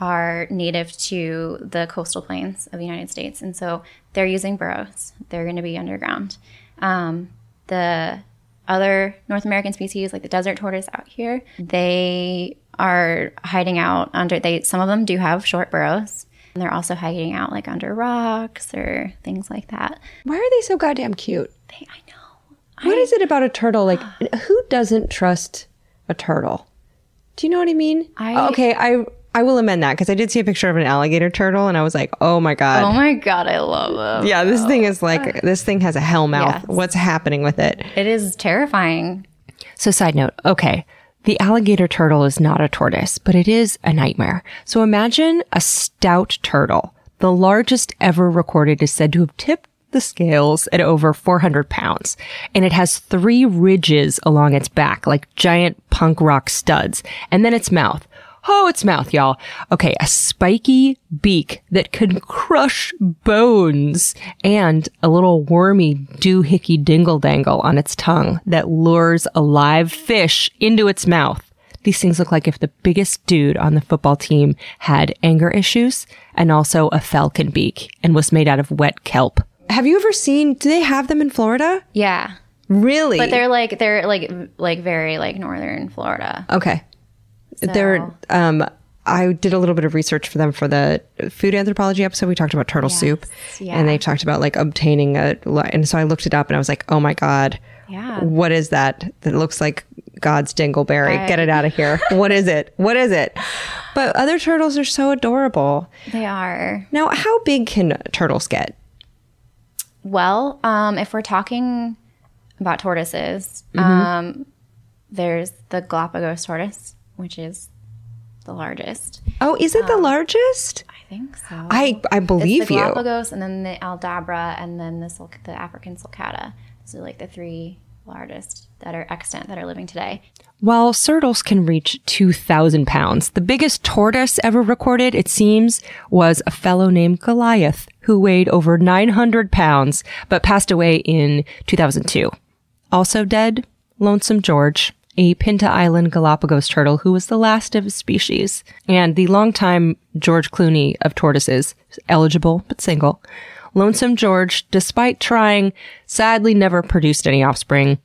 [SPEAKER 3] are native to the coastal plains of the United States, and so they're using burrows. They're going to be underground. Um, the other North American species, like the desert tortoise out here, they are hiding out under. They some of them do have short burrows. And they're also hiding out like under rocks or things like that.
[SPEAKER 1] Why are they so goddamn cute?
[SPEAKER 3] They, I know.
[SPEAKER 1] What is it about a turtle? Like, who doesn't trust a turtle? Do you know what I mean?
[SPEAKER 3] I- uh,
[SPEAKER 1] okay, I I will amend that because I did see a picture of an alligator turtle and I was like, oh my god.
[SPEAKER 3] Oh my god, I love them.
[SPEAKER 1] yeah, this thing is like this thing has a hell mouth.
[SPEAKER 3] Yes.
[SPEAKER 1] What's happening with it?
[SPEAKER 3] It is terrifying.
[SPEAKER 1] So, side note, okay. The alligator turtle is not a tortoise, but it is a nightmare. So imagine a stout turtle. The largest ever recorded is said to have tipped the scales at over 400 pounds. And it has three ridges along its back, like giant punk rock studs. And then its mouth. Oh, its mouth, y'all. Okay, a spiky beak that could crush bones and a little wormy doohickey dingle dangle on its tongue that lures a live fish into its mouth. These things look like if the biggest dude on the football team had anger issues and also a falcon beak and was made out of wet kelp. Have you ever seen, do they have them in Florida?
[SPEAKER 3] Yeah.
[SPEAKER 1] Really?
[SPEAKER 3] But they're like they're like like very like northern Florida.
[SPEAKER 1] Okay. They're um I did a little bit of research for them for the food anthropology episode. We talked about turtle soup,
[SPEAKER 3] yeah.
[SPEAKER 1] and they talked about like obtaining a. And so I looked it up, and I was like, "Oh my god,
[SPEAKER 3] Yeah.
[SPEAKER 1] what is that? That looks like God's dingleberry. Get it out of here. what is it? What is it?" But other turtles are so adorable.
[SPEAKER 3] They are.
[SPEAKER 1] Now, how big can turtles get?
[SPEAKER 3] Well, um, if we're talking about tortoises,
[SPEAKER 1] Mm-hmm.
[SPEAKER 3] um, there's the Galapagos tortoise, which is the largest.
[SPEAKER 1] Oh, is it the largest?
[SPEAKER 3] I think so.
[SPEAKER 1] I I
[SPEAKER 3] it's
[SPEAKER 1] believe
[SPEAKER 3] the
[SPEAKER 1] you.
[SPEAKER 3] Galapagos, and then the Aldabra, and then the sulc- the African sulcata. So like the three largest that are extant that are living today.
[SPEAKER 1] While turtles can reach 2,000 pounds, the biggest tortoise ever recorded, it seems, was a fellow named Goliath, who weighed over 900 pounds, but passed away in 2002. Also dead, Lonesome George, a Pinta Island Galapagos turtle who was the last of his species, and the longtime George Clooney of tortoises, eligible but single. Lonesome George, despite trying, sadly never produced any offspring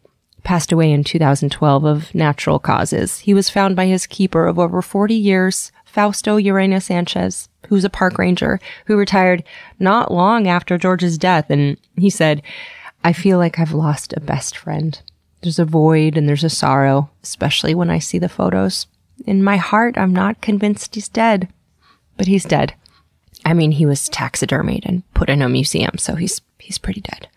[SPEAKER 1] passed away in 2012 of natural causes. He was found by his keeper of over 40 years, Fausto Llerena Sanchez, who's a park ranger who retired not long after George's death. And he said, I feel like I've lost a best friend. There's a void and there's a sorrow, especially when I see the photos. In my heart, I'm not convinced he's dead, but he's dead. I mean, he was taxidermied and put in a museum, so he's he's pretty dead.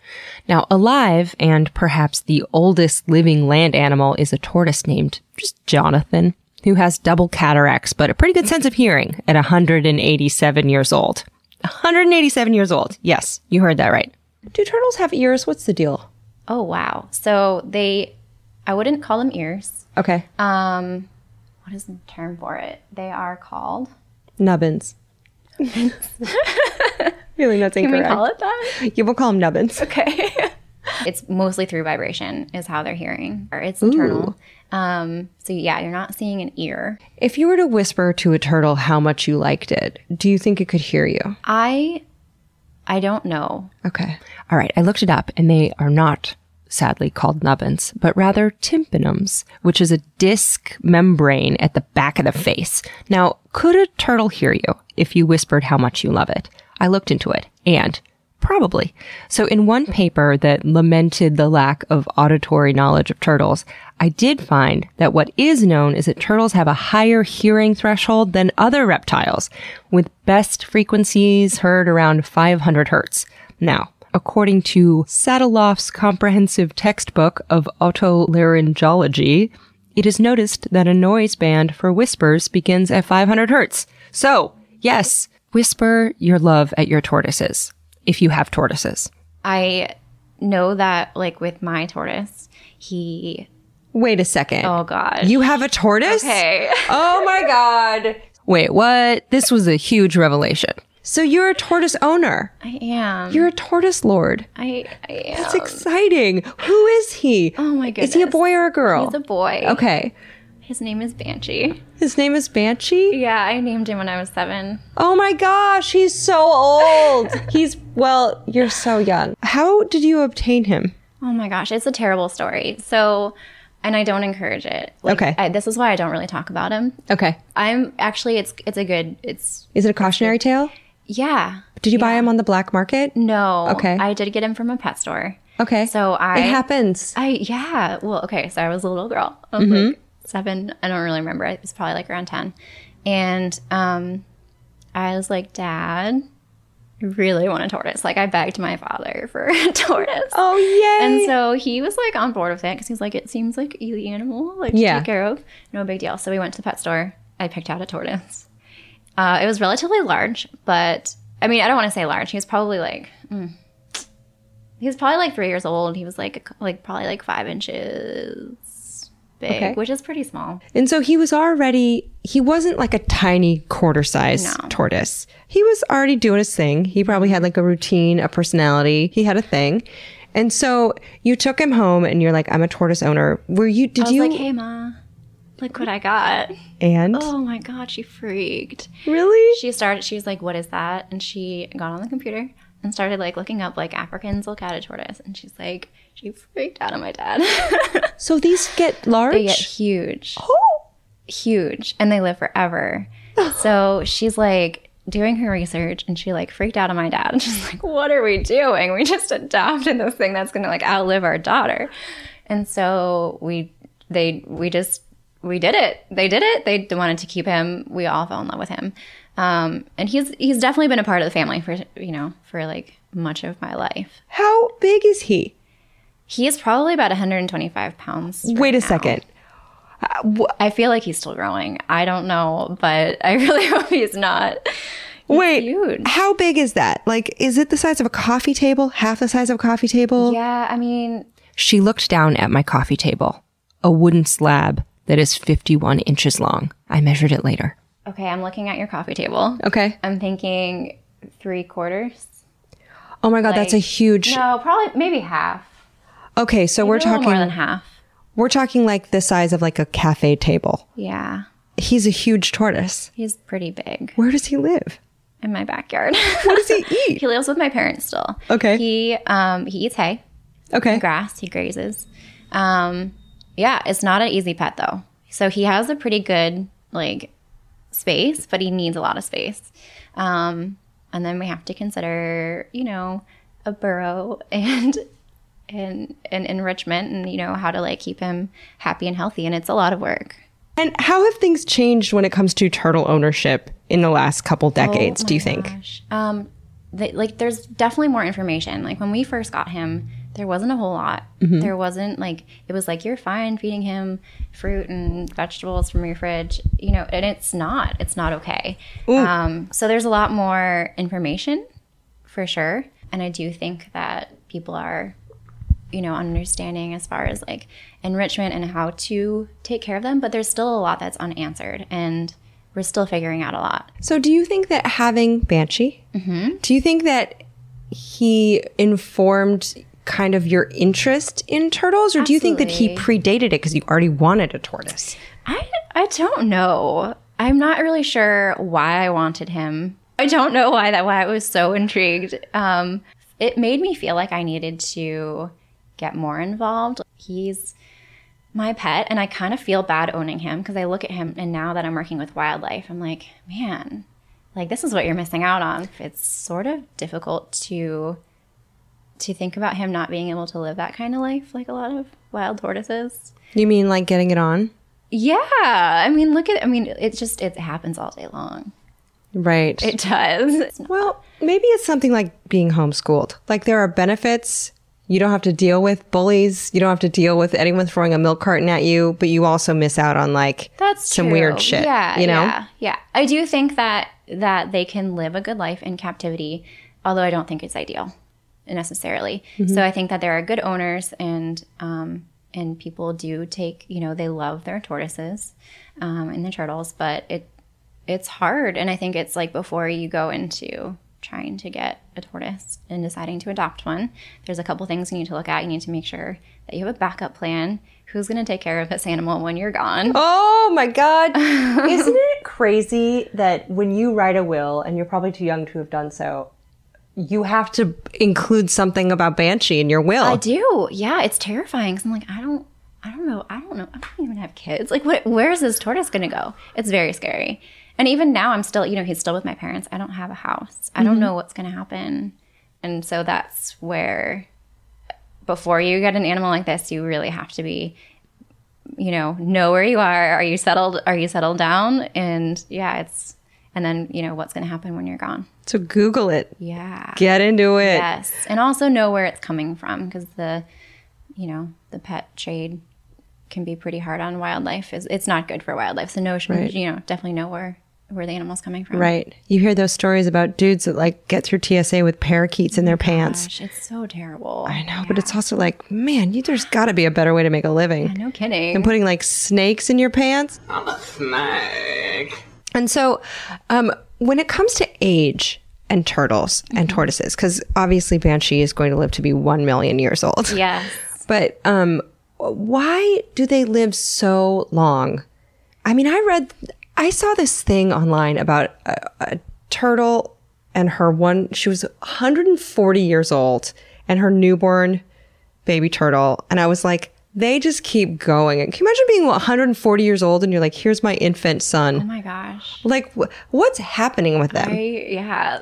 [SPEAKER 1] Now, alive and perhaps the oldest living land animal is a tortoise named just Jonathan, who has double cataracts but a pretty good sense of hearing at 187 years old. 187 years old. Yes, you heard that right. Do turtles have ears? What's the deal?
[SPEAKER 3] Oh wow. So they I wouldn't call them ears.
[SPEAKER 1] Okay.
[SPEAKER 3] Um what is the term for it? They are called
[SPEAKER 1] Nubbins. really, that's
[SPEAKER 3] Can we call it that?
[SPEAKER 1] You will call them nubbins.
[SPEAKER 3] Okay. it's mostly through vibration is how they're hearing. Or it's internal. Um so yeah, you're not seeing an ear.
[SPEAKER 1] If you were to whisper to a turtle how much you liked it, do you think it could hear you?
[SPEAKER 3] I I don't know.
[SPEAKER 1] Okay. All right. I looked it up and they are not sadly called nubbins, but rather tympanums, which is a disc membrane at the back of the face. Now, could a turtle hear you if you whispered how much you love it? I looked into it and probably. So in one paper that lamented the lack of auditory knowledge of turtles, I did find that what is known is that turtles have a higher hearing threshold than other reptiles, with best frequencies heard around 500 hertz. Now, according to Sataloff's comprehensive textbook of otolaryngology, it is noticed that a noise band for whispers begins at 500 hertz. So, yes, whisper your love at your tortoises, if you have tortoises.
[SPEAKER 3] I know that like with my tortoise, he
[SPEAKER 1] Wait a second.
[SPEAKER 3] oh god.
[SPEAKER 1] You have a tortoise?
[SPEAKER 3] Okay.
[SPEAKER 1] Oh my God. Wait, what? This was a huge revelation. So you're a tortoise owner.
[SPEAKER 3] I am.
[SPEAKER 1] You're a tortoise lord.
[SPEAKER 3] I, I am.
[SPEAKER 1] That's exciting. Who is he?
[SPEAKER 3] Oh my goodness.
[SPEAKER 1] Is he a boy or a girl?
[SPEAKER 3] He's a boy.
[SPEAKER 1] Okay.
[SPEAKER 3] His name is Banshee.
[SPEAKER 1] His name is Banshee?
[SPEAKER 3] Yeah, I named him when I was seven.
[SPEAKER 1] Oh my gosh, he's so old. he's, well, you're so young. How did you obtain him?
[SPEAKER 3] Oh my gosh, it's a terrible story. So, and I don't encourage it. Like,
[SPEAKER 1] Okay.
[SPEAKER 3] I, this is why I don't really talk about him.
[SPEAKER 1] Okay.
[SPEAKER 3] I'm actually, it's it's a good. It's
[SPEAKER 1] Is it a cautionary tale?
[SPEAKER 3] yeah.
[SPEAKER 1] Did you buy him on the black market?
[SPEAKER 3] No.
[SPEAKER 1] Okay.
[SPEAKER 3] I did get him from a pet store.
[SPEAKER 1] Okay.
[SPEAKER 3] So I.
[SPEAKER 1] it happens.
[SPEAKER 3] I yeah. Well, okay. So I was a little girl. I was
[SPEAKER 1] Mm-hmm.
[SPEAKER 3] like seven. I don't really remember. It was probably like around ten, and um, I was like, Dad, I really want a tortoise. Like I begged my father for a tortoise.
[SPEAKER 1] Oh, yeah.
[SPEAKER 3] And so he was like on board with it because he's like, it seems like an easy animal, like
[SPEAKER 1] Yeah.
[SPEAKER 3] to take care of. No big deal. So we went to the pet store. I picked out a tortoise. Uh, it was relatively large, but I mean, I don't want to say large. He was probably like, mm, he was probably like three years old. He was like, like probably like five inches big,
[SPEAKER 1] Okay.
[SPEAKER 3] which is pretty small.
[SPEAKER 1] And so he was already, he wasn't like a tiny quarter size
[SPEAKER 3] No.
[SPEAKER 1] tortoise. He was already doing his thing. He probably had like a routine, a personality. He had a thing. And so you took him home and you're like, I'm a tortoise owner. Were you, did you?
[SPEAKER 3] I was
[SPEAKER 1] you?
[SPEAKER 3] like, hey, ma, look what I got.
[SPEAKER 1] and
[SPEAKER 3] Oh my God, she freaked.
[SPEAKER 1] really?
[SPEAKER 3] she started she was like what is that and she got on the computer and started like looking up like african sulcata tortoise and she's like she freaked out on my dad.
[SPEAKER 1] So these get large?
[SPEAKER 3] they get huge.
[SPEAKER 1] Oh,
[SPEAKER 3] huge. And they live forever. So she's like doing her research and she like freaked out on my dad. And she's like what are we doing? We just adopted this thing that's gonna like outlive our daughter. And so we they we just we did it. They did it. They wanted to keep him. We all fell in love with him. Um, and he's he's definitely been a part of the family for you know for like much of my life.
[SPEAKER 1] How big is he?
[SPEAKER 3] He is probably about 125 pounds right
[SPEAKER 1] Wait a
[SPEAKER 3] now.
[SPEAKER 1] second.
[SPEAKER 3] Uh, i feel like he's still growing i don't know but i really hope he's not
[SPEAKER 1] Wait,
[SPEAKER 3] huge.
[SPEAKER 1] how big is that? Like, is it the size of a coffee table? Half the size of a coffee table?
[SPEAKER 3] yeah i mean
[SPEAKER 1] She looked down at my coffee table, a wooden slab that is 51 inches long. I measured it later.
[SPEAKER 3] Okay, I'm looking at your coffee table.
[SPEAKER 1] Okay.
[SPEAKER 3] I'm thinking three quarters.
[SPEAKER 1] Oh my God, that's a huge.
[SPEAKER 3] No, probably maybe half.
[SPEAKER 1] Okay, so we're
[SPEAKER 3] Maybe little
[SPEAKER 1] talking
[SPEAKER 3] more than half.
[SPEAKER 1] we're talking like the size of like a cafe table.
[SPEAKER 3] Yeah,
[SPEAKER 1] He's a huge tortoise.
[SPEAKER 3] he's pretty big
[SPEAKER 1] Where does he live?
[SPEAKER 3] in my backyard.
[SPEAKER 1] What does he eat?
[SPEAKER 3] he lives with my parents still.
[SPEAKER 1] Okay.
[SPEAKER 3] He um he eats hay,
[SPEAKER 1] Okay.
[SPEAKER 3] grass. He grazes. Um, yeah, it's not an easy pet though. So he has a pretty good like space, but he needs a lot of space. Um, and then we have to consider, you know, a burrow and and and enrichment and you know how to like keep him happy and healthy and it's a lot of work.
[SPEAKER 1] And how have things changed when it comes to turtle ownership in the last couple decades, do you think?
[SPEAKER 3] Gosh. Um, the, like there's definitely more information. Like when we first got him, there wasn't a whole lot. There wasn't like it was like you're fine feeding him fruit and vegetables from your fridge, you know, and it's not. It's not okay. Um, so there's a lot more information for sure, and I do think that people are, you know, understanding as far as like enrichment and how to take care of them, but there's still a lot that's unanswered, and we're still figuring out a lot.
[SPEAKER 1] So, do you think that having Banshee, do you think that he informed kind of your interest in turtles, or do you think that he predated it because you already wanted a tortoise?
[SPEAKER 3] I I don't know. I'm not really sure why I wanted him. I don't know why that why I was so intrigued. Um, it made me feel like I needed to get more involved. He's my pet, and I kind of feel bad owning him because I look at him, and now that I'm working with wildlife, I'm like, man, like this is what you're missing out on. It's sort of difficult to to think about him not being able to live that kind of life like a lot of wild tortoises.
[SPEAKER 1] You mean like getting it on?
[SPEAKER 3] Yeah, I mean, look at. I mean, it just it happens all day long.
[SPEAKER 1] Right.
[SPEAKER 3] It does.
[SPEAKER 1] well, maybe it's something like being homeschooled. Like there are benefits. You don't have to deal with bullies. You don't have to deal with anyone throwing a milk carton at you, but you also miss out on like
[SPEAKER 3] That's
[SPEAKER 1] some
[SPEAKER 3] true.
[SPEAKER 1] weird shit.
[SPEAKER 3] Yeah,
[SPEAKER 1] you know?
[SPEAKER 3] yeah, yeah. I do think that that they can live a good life in captivity, although I don't think it's ideal necessarily.
[SPEAKER 1] Mm-hmm.
[SPEAKER 3] So I think that there are good owners and um, and people do take you know they love their tortoises um, and their turtles, but it it's hard, and I think it's like before you go into trying to get a tortoise and deciding to adopt one, there's a couple things you need to look at. You need to make sure that you have a backup plan. Who's going to take care of this animal when you're gone?
[SPEAKER 1] Oh my God. Isn't it crazy that when you write a will, and you're probably too young to have done so, you have to include something about Banshee in your will?
[SPEAKER 3] I do. Yeah, it's terrifying. 'cause I'm like, I don't, I don't know. I don't know. I don't even have kids. Like, what? Where's this tortoise going to go? It's very scary. And even now, I'm still, you know, he's still with my parents. I don't have a house. I don't mm-hmm. know what's going to happen. And so that's where, before you get an animal like this, you really have to be, you know, know where you are. Are you settled? Are you settled down? And yeah, it's, and then you know what's going to happen when you're gone.
[SPEAKER 1] So Google it.
[SPEAKER 3] Yeah.
[SPEAKER 1] Get into it.
[SPEAKER 3] Yes, and also know where it's coming from because the, you know, the pet trade can be pretty hard on wildlife. It's, it's not good for wildlife. So know,
[SPEAKER 1] Right.
[SPEAKER 3] you know, definitely know where where the animal's coming from.
[SPEAKER 1] Right. You hear those stories about dudes that like get through TSA with parakeets in their pants.
[SPEAKER 3] Gosh, it's so terrible.
[SPEAKER 1] I know, but it's also like, man, you, there's got to be a better way to make a living
[SPEAKER 3] no kidding.
[SPEAKER 1] than putting like snakes in your pants.
[SPEAKER 8] I'm a snake.
[SPEAKER 1] And so, um, when it comes to age and turtles and tortoises, because obviously Banshee is going to live to be 1 million years old.
[SPEAKER 3] yes.
[SPEAKER 1] But um, why do they live so long? I mean, I read, I saw this thing online about a, a turtle and her one, she was 140 years old and her newborn baby turtle. And I was like, they just keep going. Can you imagine being 140 years old and you're like, here's my infant son?
[SPEAKER 3] Oh my gosh.
[SPEAKER 1] Like, wh- what's happening with them?
[SPEAKER 3] I, yeah.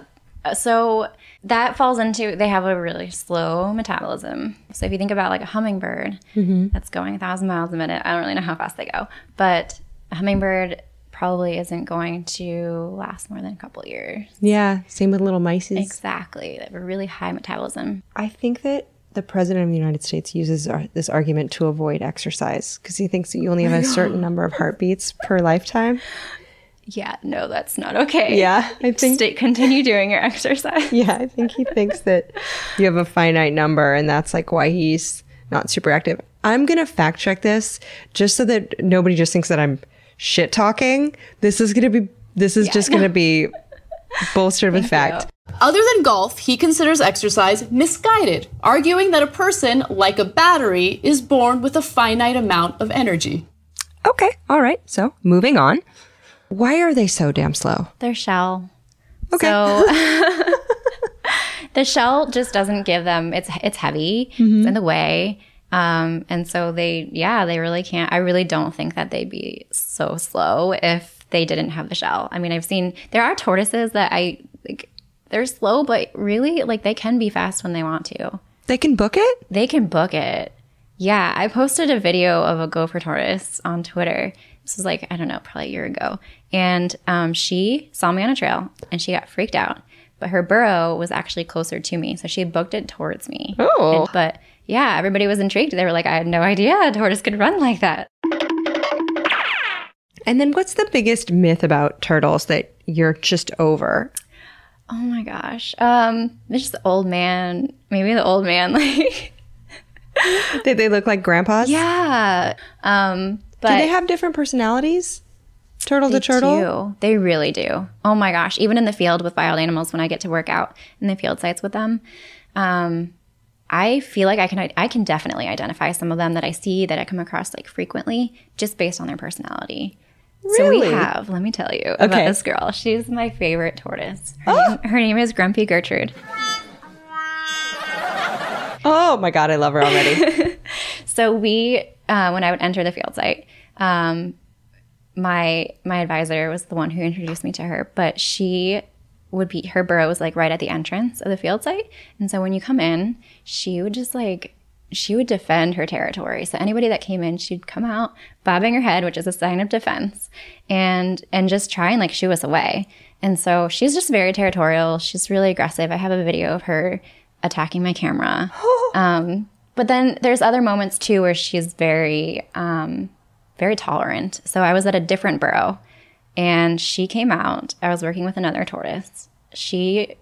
[SPEAKER 3] So that falls into they have a really slow metabolism. So if you think about like a hummingbird mm-hmm. that's going a thousand miles a minute, I don't really know how fast they go, but a hummingbird probably isn't going to last more than a couple years.
[SPEAKER 1] yeah, same with little mice.
[SPEAKER 3] Exactly. They have a really high metabolism.
[SPEAKER 1] I think that the president of the United States uses ar- this argument to avoid exercise because he thinks that you only have a certain number of heartbeats per lifetime.
[SPEAKER 3] Yeah, no, that's not okay.
[SPEAKER 1] Yeah, I think-
[SPEAKER 3] Stay, continue doing your exercise.
[SPEAKER 1] Yeah, I think he thinks that you have a finite number and that's like why he's not super active. I'm going to fact check this just so that nobody just thinks that I'm shit talking. This is going to be this is just going to be bolstered with fact.
[SPEAKER 9] Other than golf, he considers exercise misguided, arguing that a person, like a battery, is born with a finite amount of energy.
[SPEAKER 1] Okay, all right. So, moving on. Why are they so damn slow?
[SPEAKER 3] Their shell.
[SPEAKER 1] Okay.
[SPEAKER 3] So the shell just doesn't give them. It's it's heavy.
[SPEAKER 1] Mm-hmm.
[SPEAKER 3] It's in the way. Um, and so they, yeah, they really can't. I really don't think that they'd be so slow if they didn't have the shell. I mean, I've seen there are tortoises that I like. They're slow, but really, like they can be fast when they want to.
[SPEAKER 1] They can book it?
[SPEAKER 3] They can book it. Yeah, I posted a video of a gopher tortoise on Twitter. This was like, I don't know, probably a year ago. And um, she saw me on a trail and she got freaked out. But her burrow was actually closer to me. So she booked it towards me.
[SPEAKER 1] Oh.
[SPEAKER 3] And- but yeah, everybody was intrigued. They were like, I had no idea a tortoise could run like that.
[SPEAKER 1] And then what's the biggest myth about turtles that you're just over?
[SPEAKER 3] Oh my gosh. Um, it's just the old man. Maybe the old man, like
[SPEAKER 1] Did they look like grandpas?
[SPEAKER 3] yeah. Um, but
[SPEAKER 1] Do they have different personalities? Turtle to turtle?
[SPEAKER 3] do. They really do. Oh my gosh. Even in the field with wild animals, when I get to work out in the field sites with them, um, I feel like I can I can definitely identify some of them that I see that I come across like frequently just based on their personality. So we have, let me tell you about this girl. She's my favorite tortoise. Her, name, her name is Grumpy Gertrude.
[SPEAKER 1] Oh my god, I love her already.
[SPEAKER 3] So we, uh, when I would enter the field site, um, my my advisor was the one who introduced me to her. But she would be her burrow was like right at the entrance of the field site, and so when you come in, she would just like she would defend her territory. So anybody that came in, she'd come out bobbing her head, which is a sign of defense, and and just try and like shoo us away. And so she's just very territorial. She's really aggressive. I have a video of her attacking my camera. um, but then there's other moments too where she's very um, very tolerant. So I was at a different burrow and she came out. I was working with another tortoise. She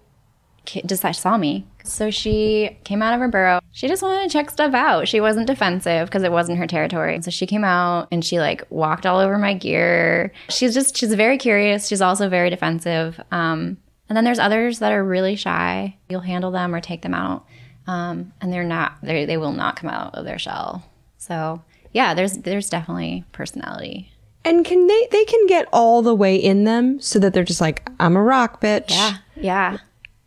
[SPEAKER 3] just saw me. So she came out of her burrow. She just wanted to check stuff out. She wasn't defensive because it wasn't her territory. So she came out and she like walked all over my gear. She's just, she's very curious. She's also very defensive. Um, and then there's others that are really shy. You'll handle them or take them out. Um, and they're not, they they will not come out of their shell. So yeah, there's, there's definitely personality.
[SPEAKER 1] And can they they can get all the way in them so that they're just like, I'm a rock bitch.
[SPEAKER 3] Yeah. Yeah.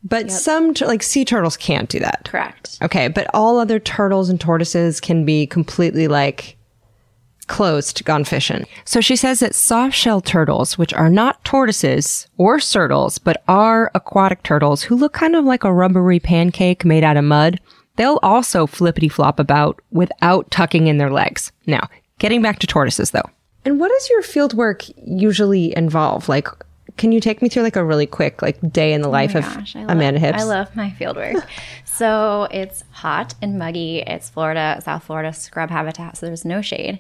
[SPEAKER 1] But some tur- like sea turtles can't do that.
[SPEAKER 3] Correct.
[SPEAKER 1] Okay, but all other turtles and tortoises can be completely like closed, gone fishing. So she says that soft shell turtles, which are not tortoises or surtles, but are aquatic turtles who look kind of like a rubbery pancake made out of mud, they'll also flippity flop about without tucking in their legs. Now, getting back to tortoises though. And what does your field work usually involve? Like, can you take me through like a really quick like day in the life of
[SPEAKER 3] Oh Gosh, I
[SPEAKER 1] Amanda
[SPEAKER 3] love,
[SPEAKER 1] Hips?
[SPEAKER 3] I love my field work. so it's hot and muggy. It's Florida, South Florida scrub habitat, so there's no shade.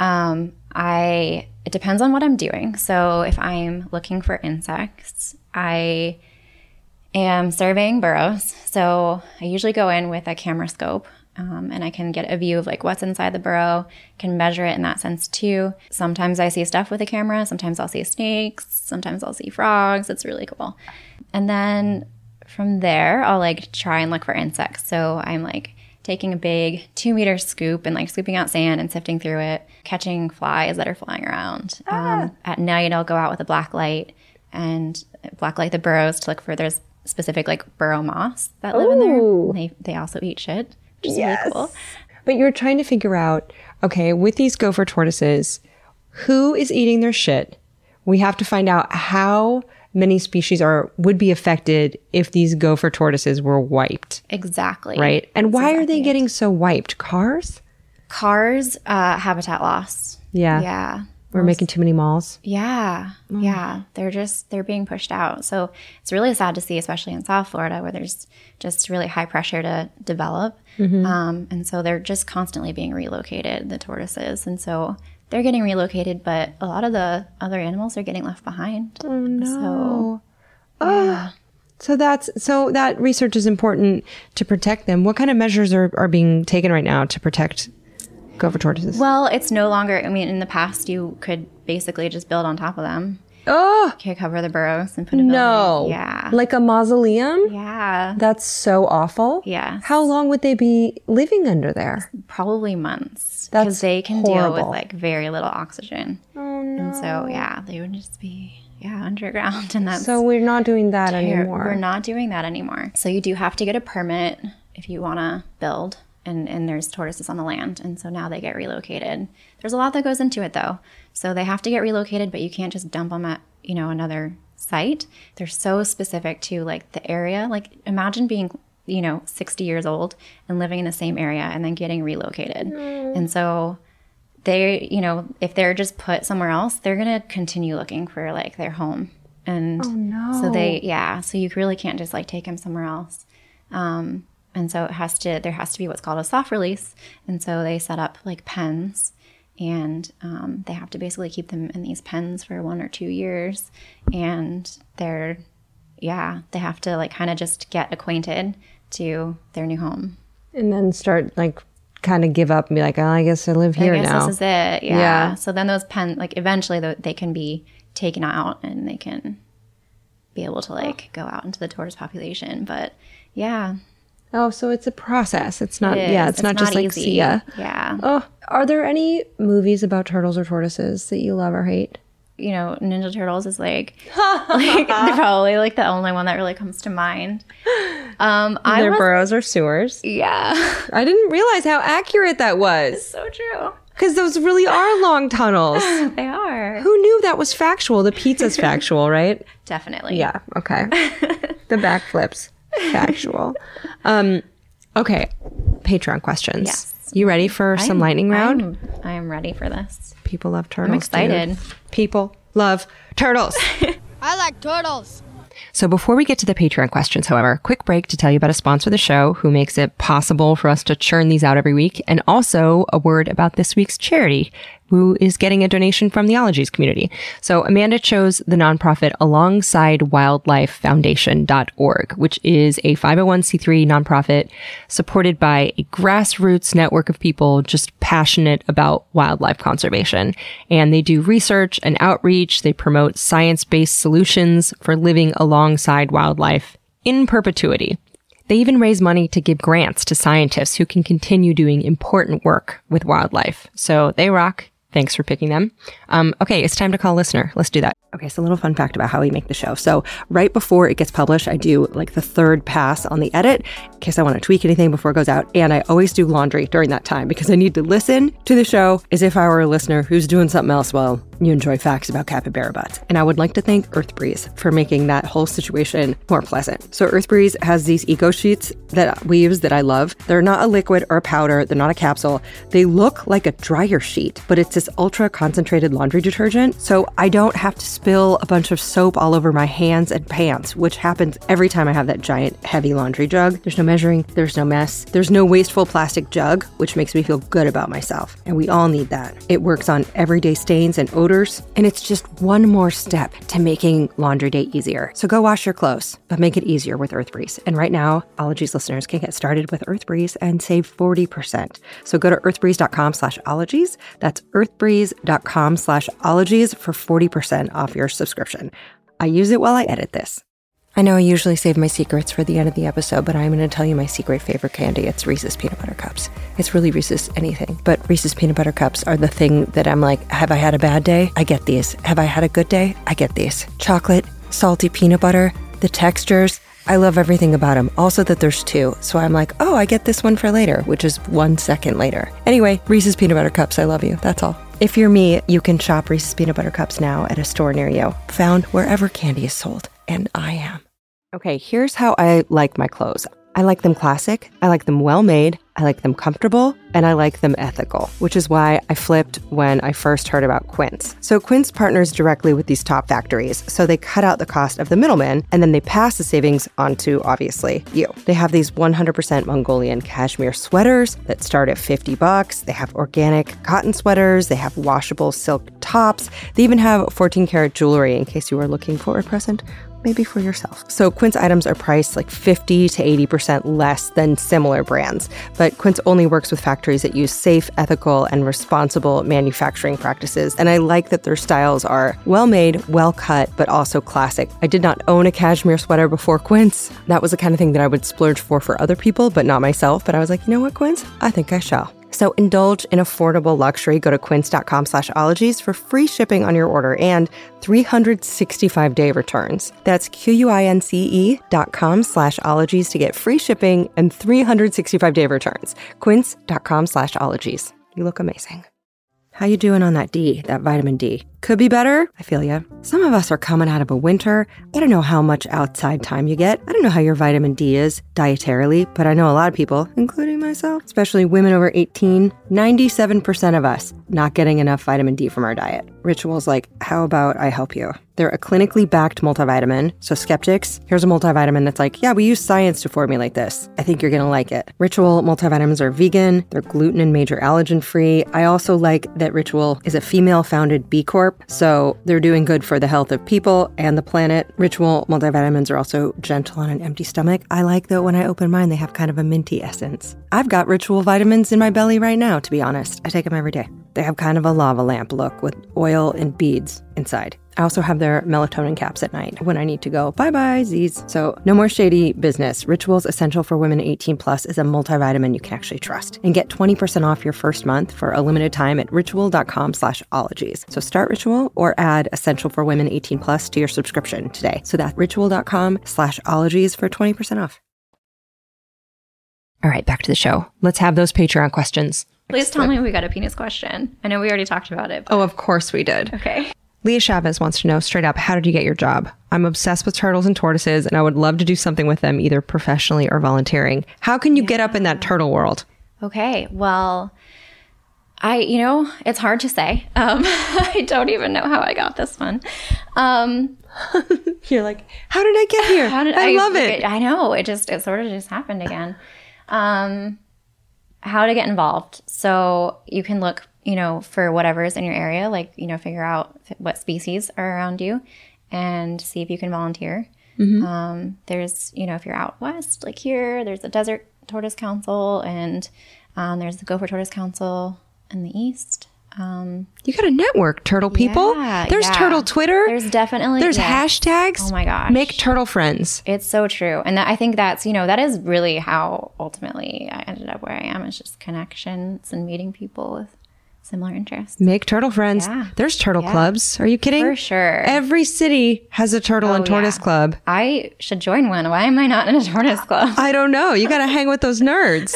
[SPEAKER 3] Um, I it depends on what I'm doing. So if I'm looking for insects, I am surveying burrows. So I usually go in with a camera scope. Um, and I can get a view of like what's inside the burrow, can measure it in that sense too. Sometimes I see stuff with a camera, sometimes I'll see snakes, sometimes I'll see frogs. It's really cool. And then from there, I'll like try and look for insects. So I'm like taking a big two meter scoop and like scooping out sand and sifting through it, catching flies that are flying around. Um, at night, I'll go out with a black light and black light the burrows to look for there's specific like burrow moths that live in there. They they also eat shit, which is really cool.
[SPEAKER 1] But you're trying to figure out, okay, with these gopher tortoises, who is eating their shit? We have to find out how many species are would be affected if these gopher tortoises were wiped,
[SPEAKER 3] Exactly.
[SPEAKER 1] right? And why are they getting so wiped? Cars?
[SPEAKER 3] Cars, uh, habitat loss.
[SPEAKER 1] Yeah.
[SPEAKER 3] Yeah.
[SPEAKER 1] We're making too many malls.
[SPEAKER 3] Yeah. Yeah. They're just, they're being pushed out. So it's really sad to see, especially in South Florida, where there's just really high pressure to develop. Um, and so they're just constantly being relocated, the tortoises. And so they're getting relocated, but a lot of the other animals are getting left behind. Oh, no. So
[SPEAKER 1] So that's so that research is important to protect them. What kind of measures are, are being taken right now to protect gopher tortoises?
[SPEAKER 3] Well, it's no longer. I mean, in the past, you could basically just build on top of them.
[SPEAKER 1] Oh
[SPEAKER 3] okay, cover the burrows and put a
[SPEAKER 1] no.
[SPEAKER 3] Yeah.
[SPEAKER 1] Like a mausoleum?
[SPEAKER 3] yeah.
[SPEAKER 1] That's so awful.
[SPEAKER 3] Yeah,
[SPEAKER 1] How long would they be living under there?
[SPEAKER 3] Probably months.
[SPEAKER 1] That's
[SPEAKER 3] Because they can deal with like very little oxygen. Oh no. And so yeah, they would just be yeah underground, and that's
[SPEAKER 1] So we're not doing that
[SPEAKER 3] ter-
[SPEAKER 1] anymore.
[SPEAKER 3] We're not doing that anymore. So you do have to get a permit if you want to build. And, and there's tortoises on the land. And so now they get relocated. There's a lot that goes into it though. So they have to get relocated, but you can't just dump them at, you know, another site. They're so specific to like the area. Like imagine being, you know, 60 years old and living in the same area and then getting relocated. And so they, you know, if they're just put somewhere else, they're going to continue looking for like their home. And so they, yeah, so you really can't just like take them somewhere else. Um, And so it has to, there has to be what's called a soft release. And so they set up like pens and um, they have to basically keep them in these pens for one or two years. And they're, yeah, they have to like kind of just get acquainted to their new home.
[SPEAKER 1] And then start like kind of give up and be like, oh, I guess I live here
[SPEAKER 3] I guess
[SPEAKER 1] now.
[SPEAKER 3] this is it. Yeah.
[SPEAKER 1] Yeah.
[SPEAKER 3] So then those pen, like eventually they can be taken out and they can be able to like go out into the tourist population. But yeah,
[SPEAKER 1] oh, so it's a process. It's not,
[SPEAKER 3] it
[SPEAKER 1] yeah,
[SPEAKER 3] is.
[SPEAKER 1] it's, not, just like see ya.
[SPEAKER 3] Yeah.
[SPEAKER 1] Oh, are there any movies about turtles or tortoises that you love or hate?
[SPEAKER 3] You know, Ninja Turtles is like, like probably like the only one that really comes to mind. Um, I
[SPEAKER 1] Their
[SPEAKER 3] was,
[SPEAKER 1] burrows or sewers.
[SPEAKER 3] yeah,
[SPEAKER 1] I didn't realize how accurate that was.
[SPEAKER 3] so true.
[SPEAKER 1] Because those really are long tunnels.
[SPEAKER 3] They are
[SPEAKER 1] Who knew that was factual? The pizza's factual, right?
[SPEAKER 3] definitely.
[SPEAKER 1] Yeah, okay. the backflips, factual. Um, okay, Patreon questions.
[SPEAKER 3] Yes.
[SPEAKER 1] You ready for some lightning round?
[SPEAKER 3] I'm, I am ready for this.
[SPEAKER 1] People love turtles.
[SPEAKER 3] I'm excited.
[SPEAKER 1] dude. People love turtles.
[SPEAKER 5] I like turtles.
[SPEAKER 1] So before we get to the Patreon questions, however, quick break to tell you about a sponsor of the show who makes it possible for us to churn these out every week, and also a word about this week's charity, who is getting a donation from the Ologies community. So Amanda chose the nonprofit Alongside Wildlife Foundation.org, which is a 501c3 nonprofit supported by a grassroots network of people just passionate about wildlife conservation. And they do research and outreach. They promote science-based solutions for living alongside wildlife in perpetuity. They even raise money to give grants to scientists who can continue doing important work with wildlife. So they rock. Thanks for picking them. Um, okay, it's time to call listener. Let's do that. Okay, so a little fun fact about how we make the show. So right before it gets published, I do like the third pass on the edit in case I want to tweak anything before it goes out. And I always do laundry during that time because I need to listen to the show as if I were a listener who's doing something else while you enjoy facts about capybara butts. And I would like to thank EarthBreeze for making that whole situation more pleasant. So EarthBreeze has these eco sheets that we use that I love. They're not a liquid or a powder, they're not a capsule. They look like a dryer sheet, but it's this ultra concentrated laundry detergent. So I don't have to spill a bunch of soap all over my hands and pants, which happens every time I have that giant heavy laundry jug. There's no measuring, there's no mess, there's no wasteful plastic jug, which makes me feel good about myself. And we all need that. It works on everyday stains and and it's just one more step to making laundry day easier. So go wash your clothes, but make it easier with Earth Breeze. And right now, Ologies listeners can get started with Earth Breeze and save 40%. So go to earthbreeze.com slash ologies. That's earthbreeze.com slash ologies for 40% off your subscription. I use it while I edit this. I know I usually save my secrets for the end of the episode, but I'm going to tell you my secret favorite candy. It's Reese's Peanut Butter Cups. It's really Reese's anything, but Reese's Peanut Butter Cups are the thing that I'm like, have I had a bad day? I get these. Have I had a good day? I get these. Chocolate, salty peanut butter, the textures. I love everything about them. Also, that there's two. So I'm like, oh, I get this one for later, which is one second later. Anyway, Reese's Peanut Butter Cups, I love you. That's all. If you're me, you can shop Reese's Peanut Butter Cups now at a store near you, found wherever candy is sold. And I am. Okay, here's how I like my clothes. I like them classic, I like them well made, I like them comfortable, and I like them ethical, which is why I flipped when I first heard about Quince. So Quince partners directly with these top factories, so they cut out the cost of the middleman and then they pass the savings on to obviously you. They have these 100% Mongolian cashmere sweaters that start at 50 bucks. They have organic cotton sweaters, they have washable silk tops. They even have 14 karat jewelry in case you are looking for a present maybe for yourself. So Quince items are priced like 50 to 80% less than similar brands, but Quince only works with factories that use safe, ethical, and responsible manufacturing practices. And I like that their styles are well made, well cut, but also classic. I did not own a cashmere sweater before Quince. That was the kind of thing that I would splurge for for other people, but not myself. But I was like, you know what, Quince? I think I shall. So indulge in affordable luxury. Go to quince.com slash ologies for free shipping on your order and 365 day returns. That's Q-U-I-N-C-E dot com slash ologies to get free shipping and 365 day returns. Quince.com slash ologies. You look amazing. How you doing on that D, that vitamin D? Could be better. I feel ya. Some of us are coming out of a winter. I don't know how much outside time you get. I don't know how your vitamin D is dietarily, but I know a lot of people, including myself, especially women over 18, 97% of us not getting enough vitamin D from our diet. Ritual's like, how about I help you? They're a clinically backed multivitamin. So, skeptics, here's a multivitamin that's like, yeah, we use science to formulate this. I think you're going to like it. Ritual multivitamins are vegan, they're gluten and major allergen free. I also like that Ritual is a female founded B Corp. So, they're doing good for the health of people and the planet. Ritual multivitamins are also gentle on an empty stomach. I like that when I open mine, they have kind of a minty essence. I've got Ritual vitamins in my belly right now, to be honest. I take them every day. They have kind of a lava lamp look with oil and beads inside. I also have their melatonin caps at night when I need to go bye bye Z's. So no more shady business. Rituals Essential for Women 18 Plus is a multivitamin you can actually trust. And get 20% off your first month for a limited time at ritual.com slash ologies. So start Ritual or add Essential for Women 18 Plus to your subscription today. So that's ritual.com slash ologies for 20% off. All right, back to the show. Let's have those Patreon questions.
[SPEAKER 3] Please tell me we got a penis question. I know we already talked about it. But
[SPEAKER 1] Oh, of course we did.
[SPEAKER 3] okay.
[SPEAKER 1] Leah Chavez wants to know straight up, how did you get your job? I'm obsessed with turtles and tortoises, and I would love to do something with them, either professionally or volunteering. How can you get up in that turtle world?
[SPEAKER 3] Okay. Well, I, you know, it's hard to say. Um, I don't even know how I got this one. Um,
[SPEAKER 1] You're like, how did I get here?
[SPEAKER 3] how did
[SPEAKER 1] I, love it.
[SPEAKER 3] I know. It just, it sort of just happened again. Um, how to get involved. So you can look, you know, for whatever's in your area, like, you know, figure out what species are around you and see if you can volunteer. Um, there's, you know, if you're out west, like here, there's the Desert Tortoise Council and um, there's the Gopher Tortoise Council in the east. Um,
[SPEAKER 1] You got a network, turtle people.
[SPEAKER 3] Yeah,
[SPEAKER 1] There's
[SPEAKER 3] yeah.
[SPEAKER 1] turtle Twitter.
[SPEAKER 3] There's definitely
[SPEAKER 1] There's
[SPEAKER 3] yes.
[SPEAKER 1] hashtags.
[SPEAKER 3] Oh my gosh.
[SPEAKER 1] Make turtle friends.
[SPEAKER 3] It's so true. And that, I think that's, you know, that is really how ultimately I ended up where I am. It's just connections and meeting people with similar interests.
[SPEAKER 1] Make turtle friends.
[SPEAKER 3] Yeah.
[SPEAKER 1] There's turtle
[SPEAKER 3] Yeah.
[SPEAKER 1] clubs. Are you kidding?
[SPEAKER 3] For sure. Oh,
[SPEAKER 1] Every city has a turtle oh, and tortoise
[SPEAKER 3] yeah.
[SPEAKER 1] club.
[SPEAKER 3] I should join one. Why am I not in a tortoise club?
[SPEAKER 1] I don't know. You got to hang with those nerds.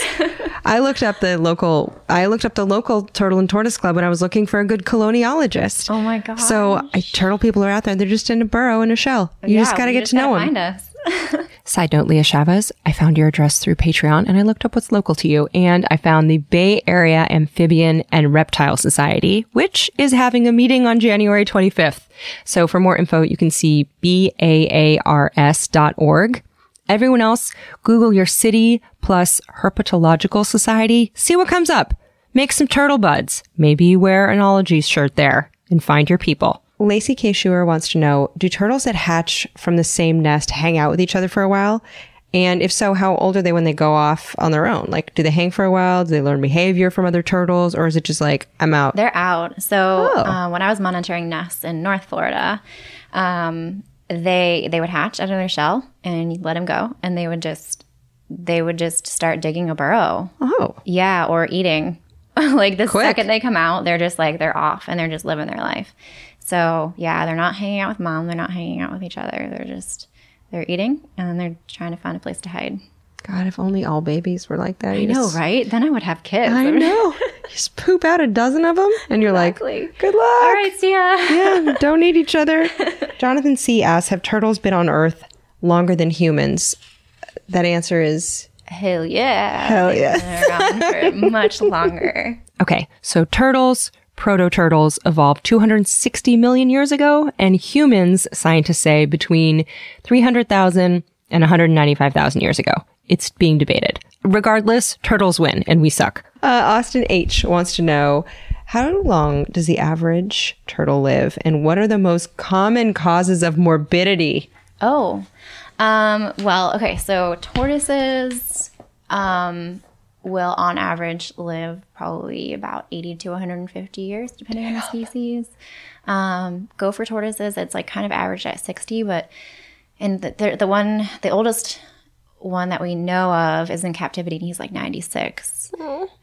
[SPEAKER 1] I looked up the local. I looked up the local turtle and tortoise club when I was looking for a good coloniologist.
[SPEAKER 3] Oh my gosh.
[SPEAKER 1] So I, turtle people are out there. And they're just in a burrow in a shell. You just got to get to know them.
[SPEAKER 3] Find us.
[SPEAKER 1] Side note, Leah Chavez, I found your address through Patreon and I looked up what's local to you and I found the Bay Area Amphibian and Reptile Society, which is having a meeting on January 25th. So for more info, you can see baars.org. Everyone else, Google your city plus herpetological society. See what comes up. Make some turtle buds. Maybe wear an ologies shirt there and find your people. Lacey K. Schuer wants to know, do turtles that hatch from the same nest hang out with each other for a while? And if so, how old are they when they go off on their own? Like, do they hang for a while? Do they learn behavior from other turtles? Or is it just like, I'm out?
[SPEAKER 3] They're out. So
[SPEAKER 1] Oh.
[SPEAKER 3] uh, when I was monitoring nests in North Florida, um, they they would hatch out of their shell and you let them go, and they would just they would just start digging a burrow.
[SPEAKER 1] Oh,
[SPEAKER 3] Yeah, or eating. like the
[SPEAKER 1] Quick.
[SPEAKER 3] second they come out, they're just like they're off and they're just living their life. So yeah, they're not hanging out with mom. They're not hanging out with each other. They're just they're eating and they're trying to find a place to hide.
[SPEAKER 1] God, if only all babies were like that.
[SPEAKER 3] I
[SPEAKER 1] You
[SPEAKER 3] know,
[SPEAKER 1] just-
[SPEAKER 3] right? Then I would have kids.
[SPEAKER 1] I know. You just poop out a dozen of them and you're
[SPEAKER 3] Exactly.
[SPEAKER 1] like, good luck.
[SPEAKER 3] All right, see ya.
[SPEAKER 1] yeah, don't eat each other. Jonathan C. asks, have turtles been on Earth longer than humans? That answer is
[SPEAKER 3] Hell yeah.
[SPEAKER 1] Hell yeah.
[SPEAKER 3] They've been around for much longer.
[SPEAKER 1] okay. So turtles, proto turtles evolved 260 million years ago, and humans, scientists say, between 300,000 and 195,000 years ago. It's being debated. Regardless, turtles win, and we suck. Uh, Austin H wants to know. How long does the average turtle live, and what are the most common causes of morbidity?
[SPEAKER 3] Oh, um, well, okay. So tortoises um, will, on average, live probably about 80 to 150 years, depending on the species. Um, gopher tortoises, it's like kind of averaged at 60, but and the, the, one, the oldest one that we know of is in captivity, and he's like 96.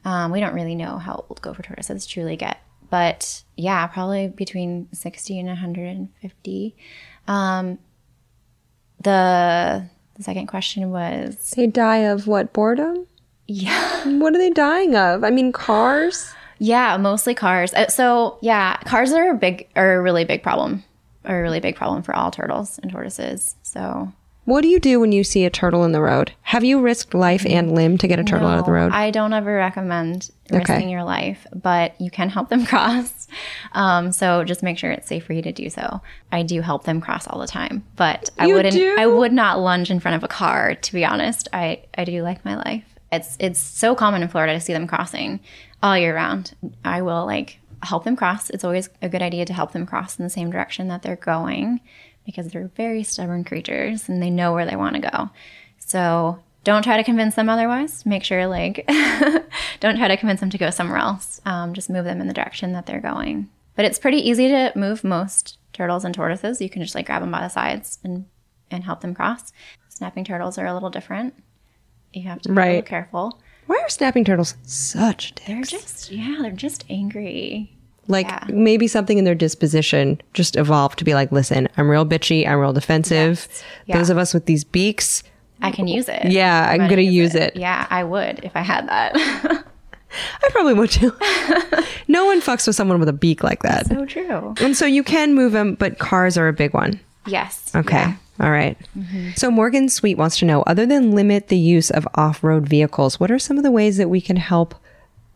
[SPEAKER 3] Um, we don't really know how old gopher tortoises truly get, but yeah, probably between 60 and 150. Um, the, the second question was
[SPEAKER 1] They die of what? Boredom?
[SPEAKER 3] Yeah,
[SPEAKER 1] What are they dying of? I mean, cars?
[SPEAKER 3] yeah, mostly cars. Uh, so yeah, cars are a big, are a really big problem, are a really big problem for all turtles and tortoises. So
[SPEAKER 1] What do you do when you see a turtle in the road? Have you risked life and limb to get a turtle out of the road?
[SPEAKER 3] I don't ever recommend
[SPEAKER 1] Okay.
[SPEAKER 3] risking your life, but you can help them cross. Um, so just make sure it's safe for you to do so. I do help them cross all the time, but I wouldn't.
[SPEAKER 1] do?
[SPEAKER 3] I would not lunge in front of a car. To be honest, I I do like my life. It's it's so common in Florida to see them crossing all year round. I will like help them cross. It's always a good idea to help them cross in the same direction that they're going because they're very stubborn creatures and they know where they want to go. So don't try to convince them otherwise. Make sure, like, don't try to convince them to go somewhere else. Um, just move them in the direction that they're going. But it's pretty easy to move most turtles and tortoises. You can just like grab them by the sides and and help them cross. Snapping turtles are a little different. You have to be
[SPEAKER 1] Right.
[SPEAKER 3] careful.
[SPEAKER 1] Why are snapping turtles such dicks?
[SPEAKER 3] They're just yeah, they're just angry.
[SPEAKER 1] Like
[SPEAKER 3] Yeah.
[SPEAKER 1] maybe something in their disposition just evolved to be like, listen, I'm real bitchy, I'm real defensive.
[SPEAKER 3] Yeah.
[SPEAKER 1] Those of us with these beaks,
[SPEAKER 3] I can use it.
[SPEAKER 1] Yeah, I'm gonna use it.
[SPEAKER 3] Yeah, I would if I had that.
[SPEAKER 1] I probably would too. no one fucks with someone with a beak like that.
[SPEAKER 3] so true.
[SPEAKER 1] And so you can move them, but cars are a big one.
[SPEAKER 3] Yes.
[SPEAKER 1] Okay.
[SPEAKER 3] Yeah.
[SPEAKER 1] All right. Mm-hmm. So Morgan Sweet wants to know other than limit the use of off road vehicles, what are some of the ways that we can help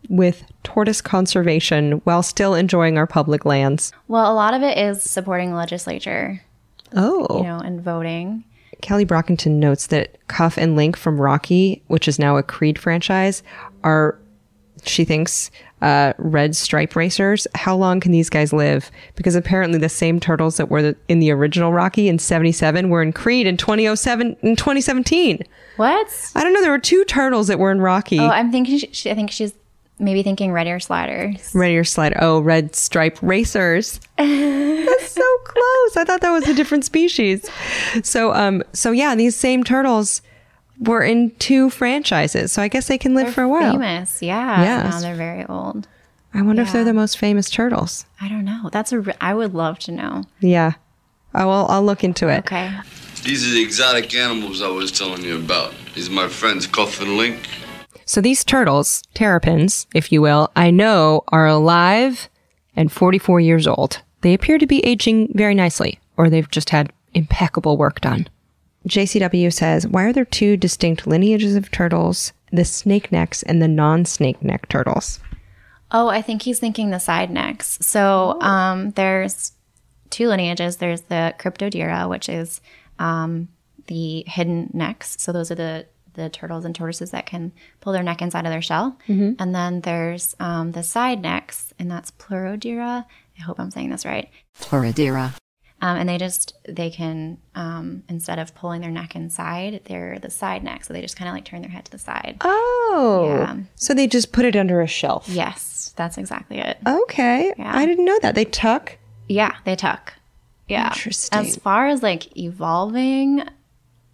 [SPEAKER 1] with tortoise conservation while still enjoying our public lands?
[SPEAKER 3] Well, a lot of it is supporting the legislature,
[SPEAKER 1] Oh.
[SPEAKER 3] you know, and voting.
[SPEAKER 1] Kelly Brockington notes that Cuff and Link from Rocky, which is now a Creed franchise, are, she thinks, uh, red stripe racers. How long can these guys live? Because apparently the same turtles that were in the original Rocky in 77 were in Creed in 2007 in 2017.
[SPEAKER 3] What?
[SPEAKER 1] I don't know. There were two turtles that were in Rocky.
[SPEAKER 3] Oh, I'm thinking. She, I think she's maybe thinking red ear sliders.
[SPEAKER 1] Red Ear slider. Oh, red stripe racers. That's so close. I thought that was a different species. So, um, so yeah, these same turtles were in two franchises. So I guess they can live for a while.
[SPEAKER 3] Famous, yeah.
[SPEAKER 1] Yeah,
[SPEAKER 3] Now they're very old.
[SPEAKER 1] I wonder if they're the most famous turtles.
[SPEAKER 3] I don't know. That's a. re- I would love to know.
[SPEAKER 1] Yeah. Oh, I will. I'll look into it.
[SPEAKER 3] Okay.
[SPEAKER 10] These are the exotic animals I was telling you about. These are my friends Cuff and Link.
[SPEAKER 1] So these turtles, terrapins, if you will, I know are alive and 44 years old. They appear to be aging very nicely, or they've just had impeccable work done. JCW says, why are there two distinct lineages of turtles, the snake necks and the non-snake neck turtles?
[SPEAKER 3] Oh, I think he's thinking the side necks. So um, there's two lineages. There's the Cryptodira, which is um, the hidden necks. So those are the the turtles and tortoises that can pull their neck inside of their shell. And then there's um, the side necks, and that's Pleurodira. I hope I'm saying this right.
[SPEAKER 11] Floridira.
[SPEAKER 3] Um, and they just they can um, instead of pulling their neck inside, they're the side neck. So they just kind of like turn their head to the side.
[SPEAKER 1] Oh.
[SPEAKER 3] Yeah.
[SPEAKER 1] So they just put it under a shelf.
[SPEAKER 3] Yes, that's exactly it.
[SPEAKER 1] Okay.
[SPEAKER 3] Yeah.
[SPEAKER 1] I didn't know that. They tuck.
[SPEAKER 3] Yeah, they tuck. Yeah.
[SPEAKER 1] Interesting.
[SPEAKER 3] As far as like evolving,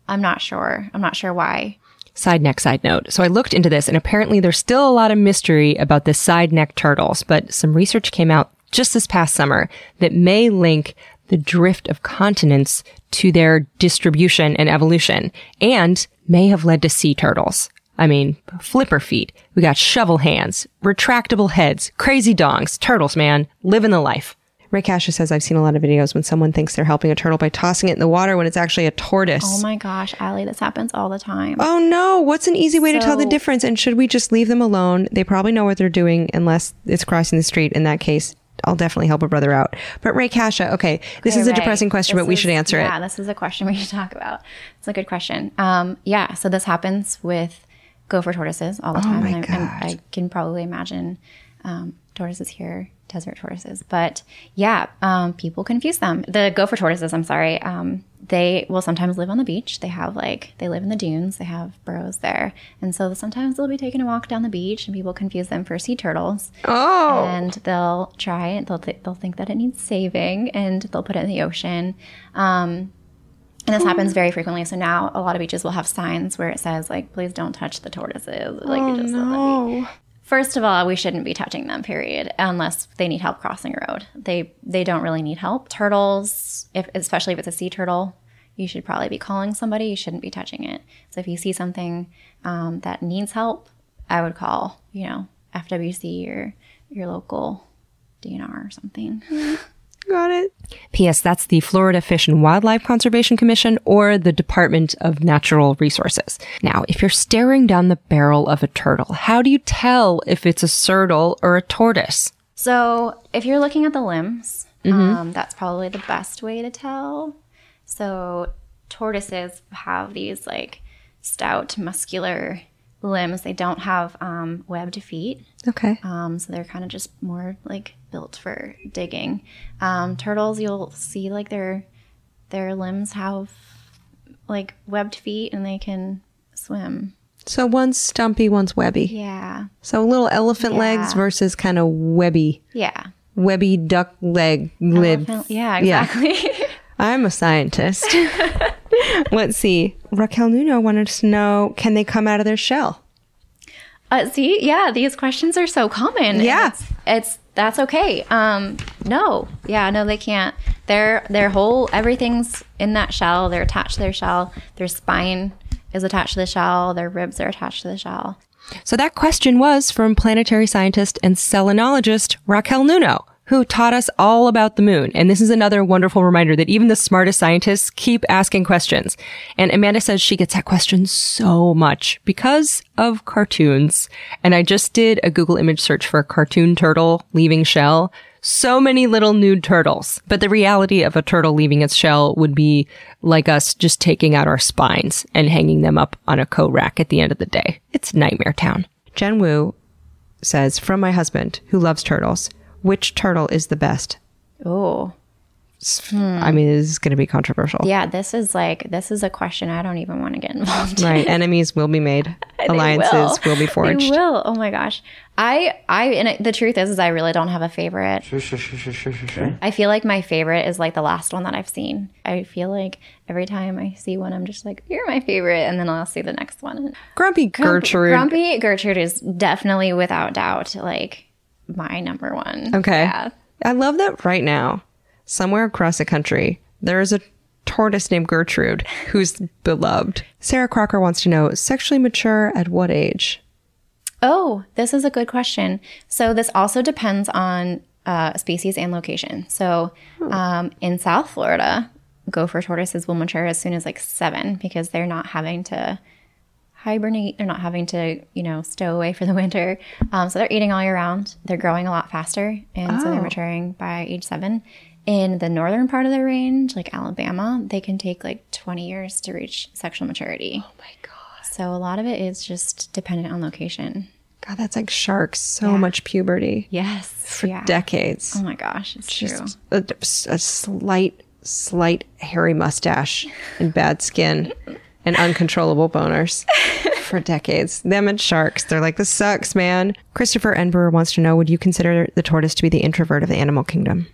[SPEAKER 3] I'm not sure. I'm not sure why.
[SPEAKER 1] Side neck side note. So I looked into this and apparently there's still a lot of mystery about the side neck turtles, but some research came out just this past summer that may link the drift of continents to their distribution and evolution and may have led to sea turtles. I mean, flipper feet. We got shovel hands, retractable heads, crazy dongs, turtles, man, living the life. Ray Casha says, I've seen a lot of videos when someone thinks they're helping a turtle by tossing it in the water when it's actually a tortoise.
[SPEAKER 3] Oh my gosh, Alie, this happens all the time.
[SPEAKER 1] Oh no, what's an easy way to tell the difference? And should we just leave them alone? They probably know what they're doing unless it's crossing the street. In that case, I'll definitely help a brother out. But Ray Kasha, okay, this
[SPEAKER 3] Okay,
[SPEAKER 1] is a depressing question, but we
[SPEAKER 3] is-
[SPEAKER 1] should answer
[SPEAKER 3] Yeah,
[SPEAKER 1] it.
[SPEAKER 3] Yeah, this is a question we should talk about. It's a good question. Um, yeah, so this happens with gopher tortoises all the time.
[SPEAKER 1] Oh my
[SPEAKER 3] and I. I can probably imagine um, tortoises here, desert tortoises. But yeah, um, people confuse them. The gopher tortoises, I'm sorry, um, they will sometimes live on the beach. They have like, they live in the dunes, they have burrows there. And so sometimes they'll be taking a walk down the beach and people confuse them for sea turtles.
[SPEAKER 1] Oh,
[SPEAKER 3] And they'll try it. They'll, th- they'll think that it needs saving and they'll put it in the ocean. Um, and this happens very frequently. So now a lot of beaches will have signs where it says like, "Please don't touch the tortoises." Like,
[SPEAKER 1] Oh,
[SPEAKER 3] just be. First of all, we shouldn't be touching them. Period, unless they need help crossing a road. They they don't really need help. Turtles, if especially if it's a sea turtle, you should probably be calling somebody. You shouldn't be touching it. So if you see something um, that needs help, I would call you know FWC or your local DNR or something.
[SPEAKER 1] Got it. P.S. That's the Florida Fish and Wildlife Conservation Commission or the Department of Natural Resources. Now, if you're staring down the barrel of a turtle, how do you tell if it's a turtle or a tortoise?
[SPEAKER 3] So if you're looking at the limbs,
[SPEAKER 1] Mhm.
[SPEAKER 3] um, that's probably the best way to tell. So tortoises have these like stout, muscular limbs. They don't have um, webbed feet.
[SPEAKER 1] Okay.
[SPEAKER 3] Um, so they're kind of just more like built for digging. Um, turtles, you'll see like their their limbs have like webbed feet and they can swim.
[SPEAKER 1] So one's stumpy, one's webby.
[SPEAKER 3] Yeah.
[SPEAKER 1] So little elephant legs versus kind of webby,
[SPEAKER 3] Yeah.
[SPEAKER 1] webby duck leg.
[SPEAKER 3] Elephant- yeah, exactly.
[SPEAKER 1] I'm a scientist. Let's see. Raquel Nuno wanted to know can they come out of their shell?
[SPEAKER 3] Uh, see, yeah, these questions are so common.
[SPEAKER 1] Yeah.
[SPEAKER 3] it's, it's that's okay. Um, no, yeah, no, they can't. Their their whole everything's in that shell. They're attached to their shell. Their spine is attached to the shell. Their ribs are attached to the shell.
[SPEAKER 1] So that question was from planetary scientist and selenologist Raquel Nuno, who taught us all about the moon. And this is another wonderful reminder that even the smartest scientists keep asking questions. And Amanda says she gets that question so much because of cartoons. And I just did a Google image search for cartoon turtle leaving shell. So many little nude turtles. But the reality of a turtle leaving its shell would be like us just taking out our spines and hanging them up on a coat rack at the end of the day. It's nightmare town. Jen Wu says, from my husband who loves turtles, which turtle is the best?
[SPEAKER 3] Oh,
[SPEAKER 1] I mean, this is going to be controversial.
[SPEAKER 3] yeah. This is like this is a question I don't even want to get involved. in.
[SPEAKER 1] Right. Enemies will be made. Alliances will. be forged.
[SPEAKER 3] They will. Oh my gosh. I I and it, the truth is is I really don't have a favorite. I feel like my favorite is like the last one that I've seen. I feel like every time I see one, I'm just like, "You're my favorite," and then I'll see the next one.
[SPEAKER 1] Grumpy Gertrude.
[SPEAKER 3] Grumpy Gertrude is definitely, without doubt, like my number one.
[SPEAKER 1] Okay.
[SPEAKER 3] Yeah.
[SPEAKER 1] I love that right now, somewhere across the country, there is a tortoise named Gertrude who's beloved. Sarah Crocker wants to know sexually mature at what age?
[SPEAKER 3] Oh, this is a good question. So this also depends on uh, species and location. So um, in South Florida, gopher tortoises will mature as soon as like seven because they're not having to hibernate. They're not having to, you know, stow away for the winter. Um, so they're eating all year round. They're growing a lot faster, and so they're
[SPEAKER 1] Oh.
[SPEAKER 3] maturing by age seven. In the northern part of the range, like Alabama, they can take like 20 years to reach sexual maturity. Oh my God. So a lot of it is just dependent on location.
[SPEAKER 1] God, that's like sharks. So much puberty.
[SPEAKER 3] Yes.
[SPEAKER 1] For
[SPEAKER 3] yeah.
[SPEAKER 1] decades.
[SPEAKER 3] Oh my gosh, it's true.
[SPEAKER 1] A, a slight, slight hairy mustache and bad skin and uncontrollable boners for decades. Them and sharks. They're like, this sucks, man. Christopher Enver wants to know Would you consider the tortoise to be the introvert of the animal kingdom?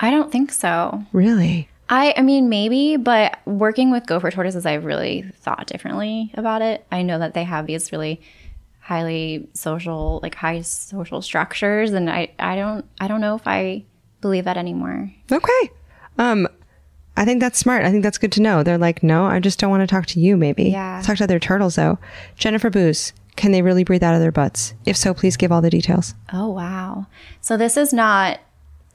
[SPEAKER 3] I don't think so.
[SPEAKER 1] Really?
[SPEAKER 3] I I mean maybe, but working with gopher tortoises, I've really thought differently about it. I know that they have these really highly social, like high social structures, and I I don't I don't know if I believe that anymore.
[SPEAKER 1] Okay. Um, I think that's smart. I think that's good to know. They're like, no, I just don't want to talk to you, maybe.
[SPEAKER 3] Yeah.
[SPEAKER 1] Let's talk to other turtles, though. Jennifer Booz, can they really breathe out of their butts? If so, please give all the details.
[SPEAKER 3] Oh wow! So this is not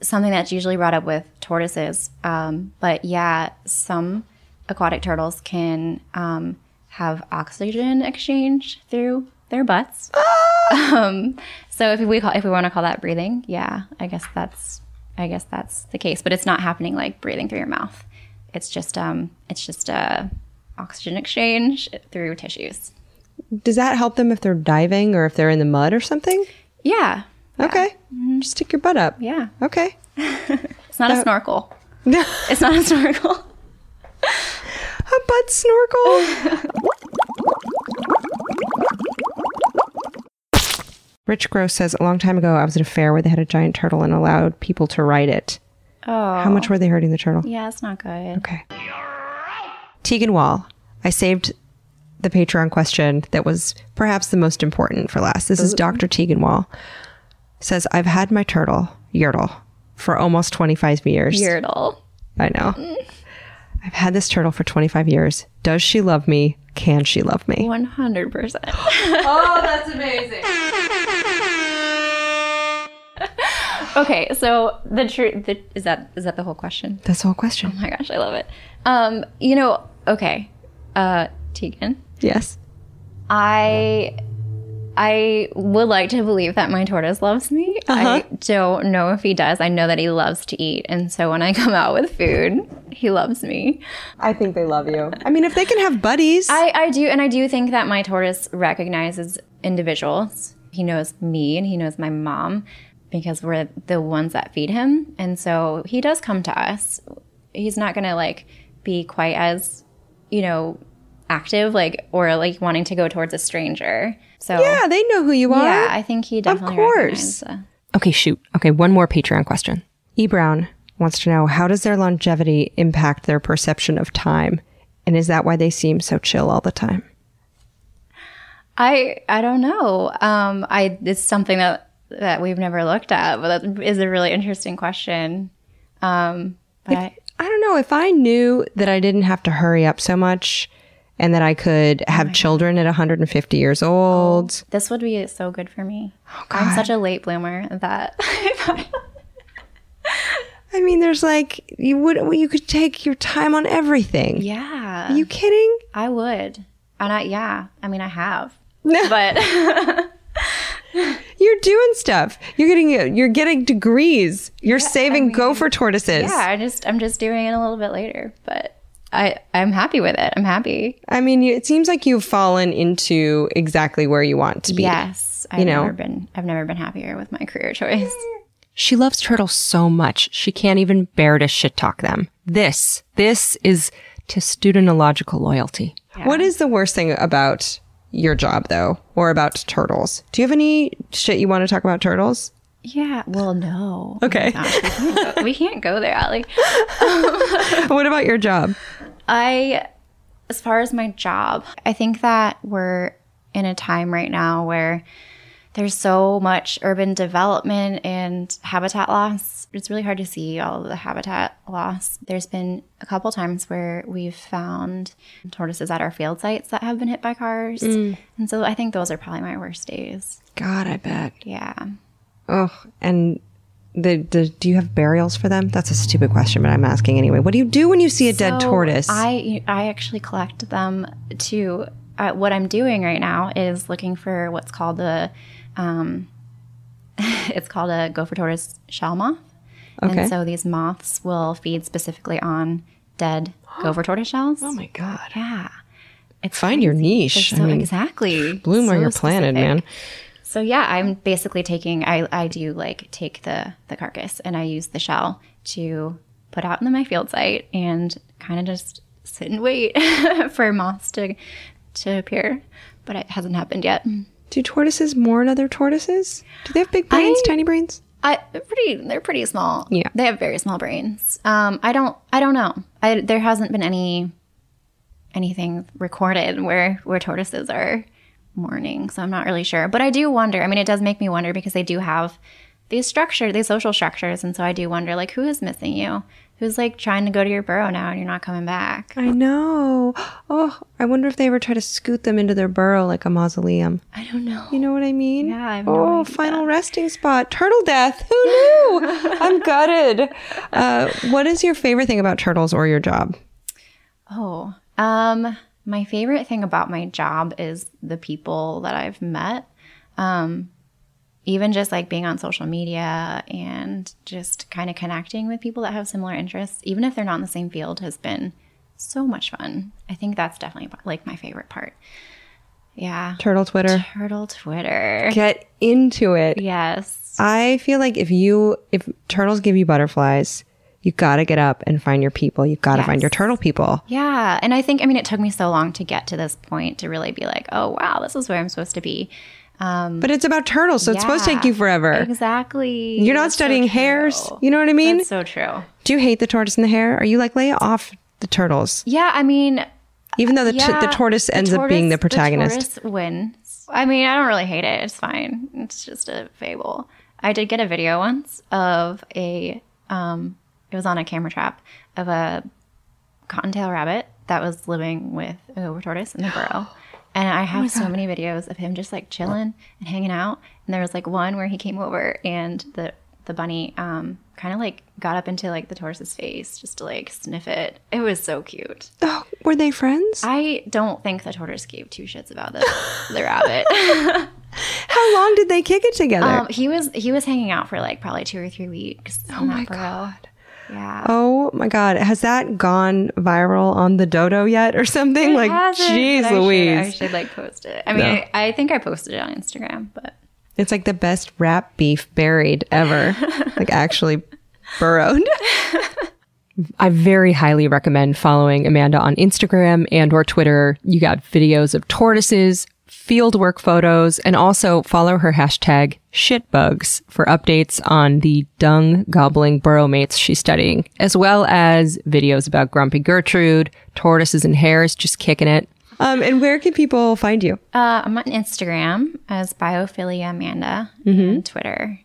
[SPEAKER 3] something that's usually brought up with tortoises, um, but yeah, some aquatic turtles can um, have oxygen exchange through their butts. um, so if we call, if we want to call that breathing, yeah, I guess that's I guess that's the case. But it's not happening like breathing through your mouth. It's just um, it's just a oxygen exchange through tissues.
[SPEAKER 1] Does that help them if they're diving or if they're in the mud or something?
[SPEAKER 3] Yeah.
[SPEAKER 1] Okay. Just stick your butt up.
[SPEAKER 3] Yeah.
[SPEAKER 1] Okay.
[SPEAKER 3] It's not a snorkel. it's not a snorkel.
[SPEAKER 1] A butt snorkel. Rich Gross says, a long time ago, I was at a fair where they had a giant turtle and allowed people to ride it.
[SPEAKER 3] Oh.
[SPEAKER 1] How much oh. were they hurting the turtle?
[SPEAKER 3] Yeah, it's not good.
[SPEAKER 1] Okay. Tegan Wall. I saved the Patreon question that was perhaps the most important for last. This is Dr. Tegan Wall. Says, I've had my turtle, Yertle, for almost 25 years.
[SPEAKER 3] Yertle.
[SPEAKER 1] I know. I've had this turtle for 25 years. Does she love me? Can she love me?
[SPEAKER 3] 100%.
[SPEAKER 5] Oh, that's amazing.
[SPEAKER 3] Okay, so the truth is that is that the whole question?
[SPEAKER 1] That's the whole question.
[SPEAKER 3] Oh my gosh, I love it. Um, you know, okay, uh, Tegan,
[SPEAKER 1] Yes.
[SPEAKER 3] I I would like to believe that my tortoise loves me. I don't know if he does. I know that he loves to eat, and so when I come out with food, he loves me.
[SPEAKER 1] I think they love you. I mean, if they can have buddies.
[SPEAKER 3] I, I do, and I do think that my tortoise recognizes individuals. He knows me and he knows my mom because we're the ones that feed him. And so he does come to us. He's not going to like be quite as, you know, active, like, or like wanting to go towards a stranger. So,
[SPEAKER 1] yeah, they know who you are.
[SPEAKER 3] yeah, I think he definitely Of course.
[SPEAKER 1] Okay, shoot. Okay, one more Patreon question. E Brown wants to know how does their longevity impact their perception of time? And is that why they seem so chill all the time?
[SPEAKER 3] I I don't know. Um, I it's something that that we've never looked at, but that is a really interesting question. Um, but I,
[SPEAKER 1] I don't know. If I knew that I didn't have to hurry up so much and that I could have children at 150 years old.
[SPEAKER 3] this would be so good for me. I'm such a late bloomer that
[SPEAKER 1] I mean, there's like you would you could take your time on everything.
[SPEAKER 3] yeah,
[SPEAKER 1] Are you kidding?
[SPEAKER 3] I would, and I yeah, I mean I have, but
[SPEAKER 1] You're doing stuff. You're getting you're getting degrees. You're saving gopher tortoises.
[SPEAKER 3] yeah, I just I'm just doing it a little bit later, but I I'm happy with it. I'm happy.
[SPEAKER 1] I mean, you- it seems like you've fallen into exactly where you want to be.
[SPEAKER 3] Yes, I've
[SPEAKER 1] You know.
[SPEAKER 3] never been I've never been happier with my career choice.
[SPEAKER 1] She loves turtles so much, she can't even bear to shit talk them. This, this is to testudinological loyalty. What is the worst thing about your job, though, or about turtles? Do you have any shit you want to talk about turtles?
[SPEAKER 3] Yeah, well, no.
[SPEAKER 1] Okay.
[SPEAKER 3] Oh gosh, we, can't go, we can't go there, Alie.
[SPEAKER 1] what about your job?
[SPEAKER 3] I, as far as my job, I think that we're in a time right now where there's so much urban development and habitat loss. It's really hard to see all of the habitat loss. There's been a couple times where we've found tortoises at our field sites that have been hit by cars. And so I think those are probably my worst days.
[SPEAKER 1] God, I bet.
[SPEAKER 3] Yeah.
[SPEAKER 1] Oh, and the, the do you have burials for them? That's a stupid question, but I'm asking anyway. What do you do when you see a dead tortoise?
[SPEAKER 3] I I actually collect them too. Uh, what I'm doing right now is looking for what's called a, um, it's called a gopher tortoise shell moth.
[SPEAKER 1] Okay.
[SPEAKER 3] And so these moths will feed specifically on dead gopher tortoise shells.
[SPEAKER 1] oh my god!
[SPEAKER 3] Yeah. It's
[SPEAKER 1] Find your niche.
[SPEAKER 3] They're
[SPEAKER 1] I
[SPEAKER 3] so
[SPEAKER 1] mean,
[SPEAKER 3] exactly.
[SPEAKER 1] bloom where
[SPEAKER 3] So
[SPEAKER 1] you're planted, man.
[SPEAKER 3] So yeah, I'm basically taking I I do like take the the carcass and I use the shell to put out in my field site and kind of just sit and wait for moths to to appear, but it hasn't happened yet.
[SPEAKER 1] Do tortoises mourn other tortoises? Do they have big brains,
[SPEAKER 3] I-
[SPEAKER 1] tiny brains?
[SPEAKER 3] I they're pretty they're pretty small.
[SPEAKER 1] Yeah.
[SPEAKER 3] They have very small brains. Um I don't I don't know. I there hasn't been any anything recorded where where tortoises are mourning, so I'm not really sure. But I do wonder. I mean, it does make me wonder because they do have these structure, these social structures, and so I do wonder like who is missing you? Who's like trying to go to your burrow now and you're not coming back?
[SPEAKER 1] I know. Oh, I wonder if they ever try to scoot them into their burrow like a mausoleum.
[SPEAKER 3] I don't know.
[SPEAKER 1] You know what I mean?
[SPEAKER 3] Yeah, I have no
[SPEAKER 1] Oh,
[SPEAKER 3] idea.
[SPEAKER 1] final resting spot. Turtle death. Who knew? I'm gutted. Uh, what is your favorite thing about turtles or your job?
[SPEAKER 3] Oh, um, my favorite thing about my job is the people that I've met. Um, even just like being on social media and just kind of connecting with people that have similar interests, even if they're not in the same field, has been so much fun. I think that's definitely like my favorite part. Yeah.
[SPEAKER 1] Turtle Twitter.
[SPEAKER 3] Turtle Twitter.
[SPEAKER 1] Get into it.
[SPEAKER 3] Yes.
[SPEAKER 1] I feel like if you if turtles give you butterflies, you got to get up and find your people. You got to find your turtle people.
[SPEAKER 3] Yeah. And I think, I mean, it took me so long to get to this point to really be like, oh, wow, this is where I'm supposed to be.
[SPEAKER 1] But it's about turtles, so it's supposed to take you forever.
[SPEAKER 3] Exactly.
[SPEAKER 1] You're not
[SPEAKER 3] That's so
[SPEAKER 1] studying hairs. You know what I mean?
[SPEAKER 3] That's so true.
[SPEAKER 1] Do you hate the tortoise and the hare? Are you like lay off the turtles?
[SPEAKER 3] Yeah, I mean,
[SPEAKER 1] Even though the, t- the tortoise ends up being the protagonist.
[SPEAKER 3] The tortoise wins. I mean, I don't really hate it. It's fine. It's just a fable. I did get a video once of a, um, it was on a camera trap of a cottontail rabbit that was living with a gopher tortoise in the burrow. And I have so many videos of him just like chilling and hanging out. And there was like one where he came over and the the bunny um, kind of like got up into like the tortoise's face just to like sniff it. It was so cute.
[SPEAKER 1] Oh, were they friends?
[SPEAKER 3] I don't think the tortoise gave two shits about the, the rabbit.
[SPEAKER 1] How long did they kick it together?
[SPEAKER 3] um, he was he was hanging out for like probably two or three weeks.
[SPEAKER 1] oh my god.
[SPEAKER 3] Yeah.
[SPEAKER 1] Oh my god. Has that gone viral on the dodo yet or something? like jeez
[SPEAKER 3] but I should-
[SPEAKER 1] Louise.
[SPEAKER 3] I should like post it. I mean,
[SPEAKER 1] No.
[SPEAKER 3] I, I think I posted it on Instagram, but
[SPEAKER 1] It's like the best wrap beef buried ever. like actually burrowed. I very highly recommend following Amanda on Instagram and or Twitter. You got videos of tortoises, fieldwork photos, and also follow her hashtag shitbugs for updates on the dung gobbling burrow mates she's studying, as well as videos about Grumpy Gertrude, tortoises and hares just kicking it. Um, and where can people find you?
[SPEAKER 3] uh, I'm on Instagram as Biophilia Amanda
[SPEAKER 1] Mm-hmm.
[SPEAKER 3] and Twitter.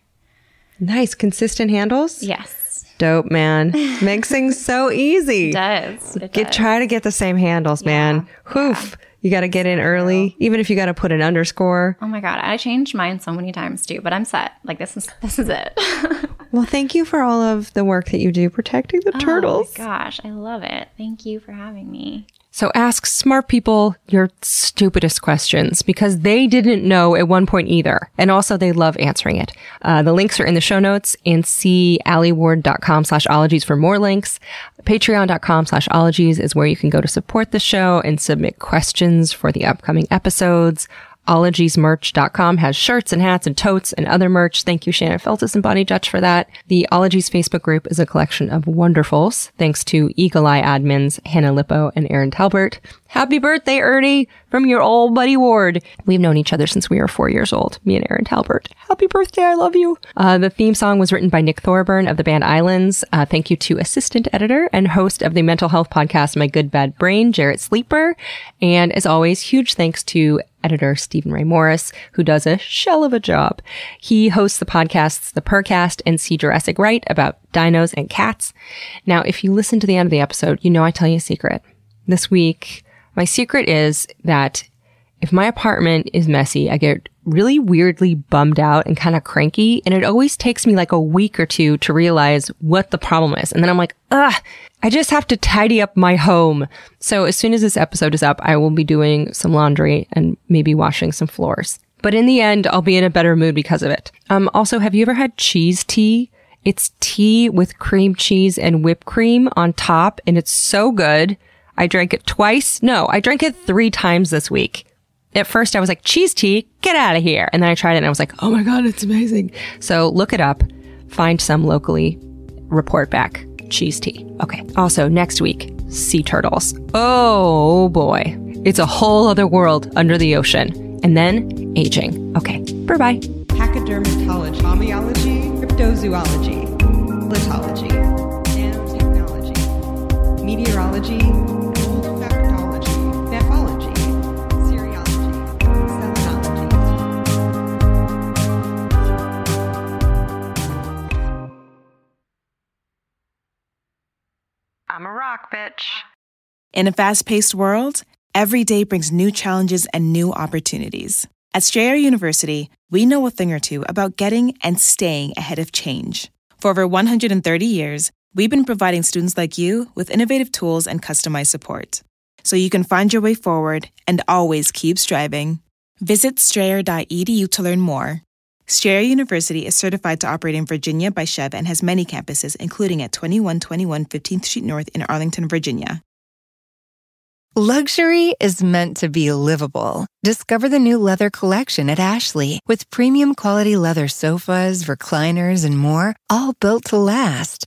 [SPEAKER 1] Nice, consistent handles.
[SPEAKER 3] Yes,
[SPEAKER 1] Dope, man. Makes things so easy.
[SPEAKER 3] it does. It
[SPEAKER 1] Get
[SPEAKER 3] does.
[SPEAKER 1] try to get the same handles, man. Hoof. You got to get in early, even if you got to put an underscore.
[SPEAKER 3] Oh my god, I changed mine so many times too, but I'm set. Like this is this is it.
[SPEAKER 1] Well, thank you for all of the work that you do protecting the turtles.
[SPEAKER 3] Oh my gosh, I love it. Thank you for having me.
[SPEAKER 1] So ask smart people your stupidest questions because they didn't know at one point either. And also they love answering it. Uh, the links are in the show notes and see alieward.com slash ologies for more links. Patreon.com slash ologies is where you can go to support the show and submit questions for the upcoming episodes. Ologiesmerch.com has shirts and hats and totes and other merch. Thank you, Shannon Feltus and Bonnie Dutch for that. The Ologies Facebook group is a collection of wonderfuls. Thanks to Eagle Eye admins Hannah Lipow and Erin Talbert. Happy birthday, Ernie, from your old buddy Ward. We've known each other since we were four years old, me and Erin Talbert. Happy birthday, I love you. Uh, the theme song was written by Nick Thorburn of the band Islands. Uh, thank you to assistant editor and host of the mental health podcast, My Good Bad Brain, Jarrett Sleeper. And as always, huge thanks to editor Steven Ray Morris, who does a shell of a job. He hosts the podcasts The Percast and See Jurassic Right about dinos and cats. Now, if you listen to the end of the episode, you know I tell you a secret. This week, my secret is that if my apartment is messy, I get really weirdly bummed out and kind of cranky. And it always takes me like a week or two to realize what the problem is. And then I'm like, ugh, I just have to tidy up my home. So as soon as this episode is up, I will be doing some laundry and maybe washing some floors. But in the end, I'll be in a better mood because of it. Um, also, have you ever had cheese tea? It's tea with cream cheese and whipped cream on top, and it's so good. I drank it twice. No, I drank it three times this week. At first, I was like, cheese tea, get out of here. And then I tried it and I was like, oh my God, it's amazing. So look it up, find some locally, report back. Cheese tea. Okay. Also, next week, sea turtles. Oh boy. It's a whole other world under the ocean. And then aging. Okay. Bye bye.
[SPEAKER 11] Pachydermatology, homeology, cryptozoology, lithology, nanotechnology, meteorology,
[SPEAKER 4] I'm a rock bitch.
[SPEAKER 12] In a fast paced world, every day brings new challenges and new opportunities. At Strayer University, we know a thing or two about getting and staying ahead of change. For over 130 years, we've been providing students like you with innovative tools and customized support. So you can find your way forward and always keep striving. Visit strayer.edu to learn more. Strayer University is certified to operate in Virginia by SCHEV and has many campuses, including at 2121 15th Street North in Arlington, Virginia.
[SPEAKER 13] Luxury is meant to be livable. Discover the new leather collection at Ashley with premium quality leather sofas, recliners, and more, all built to last.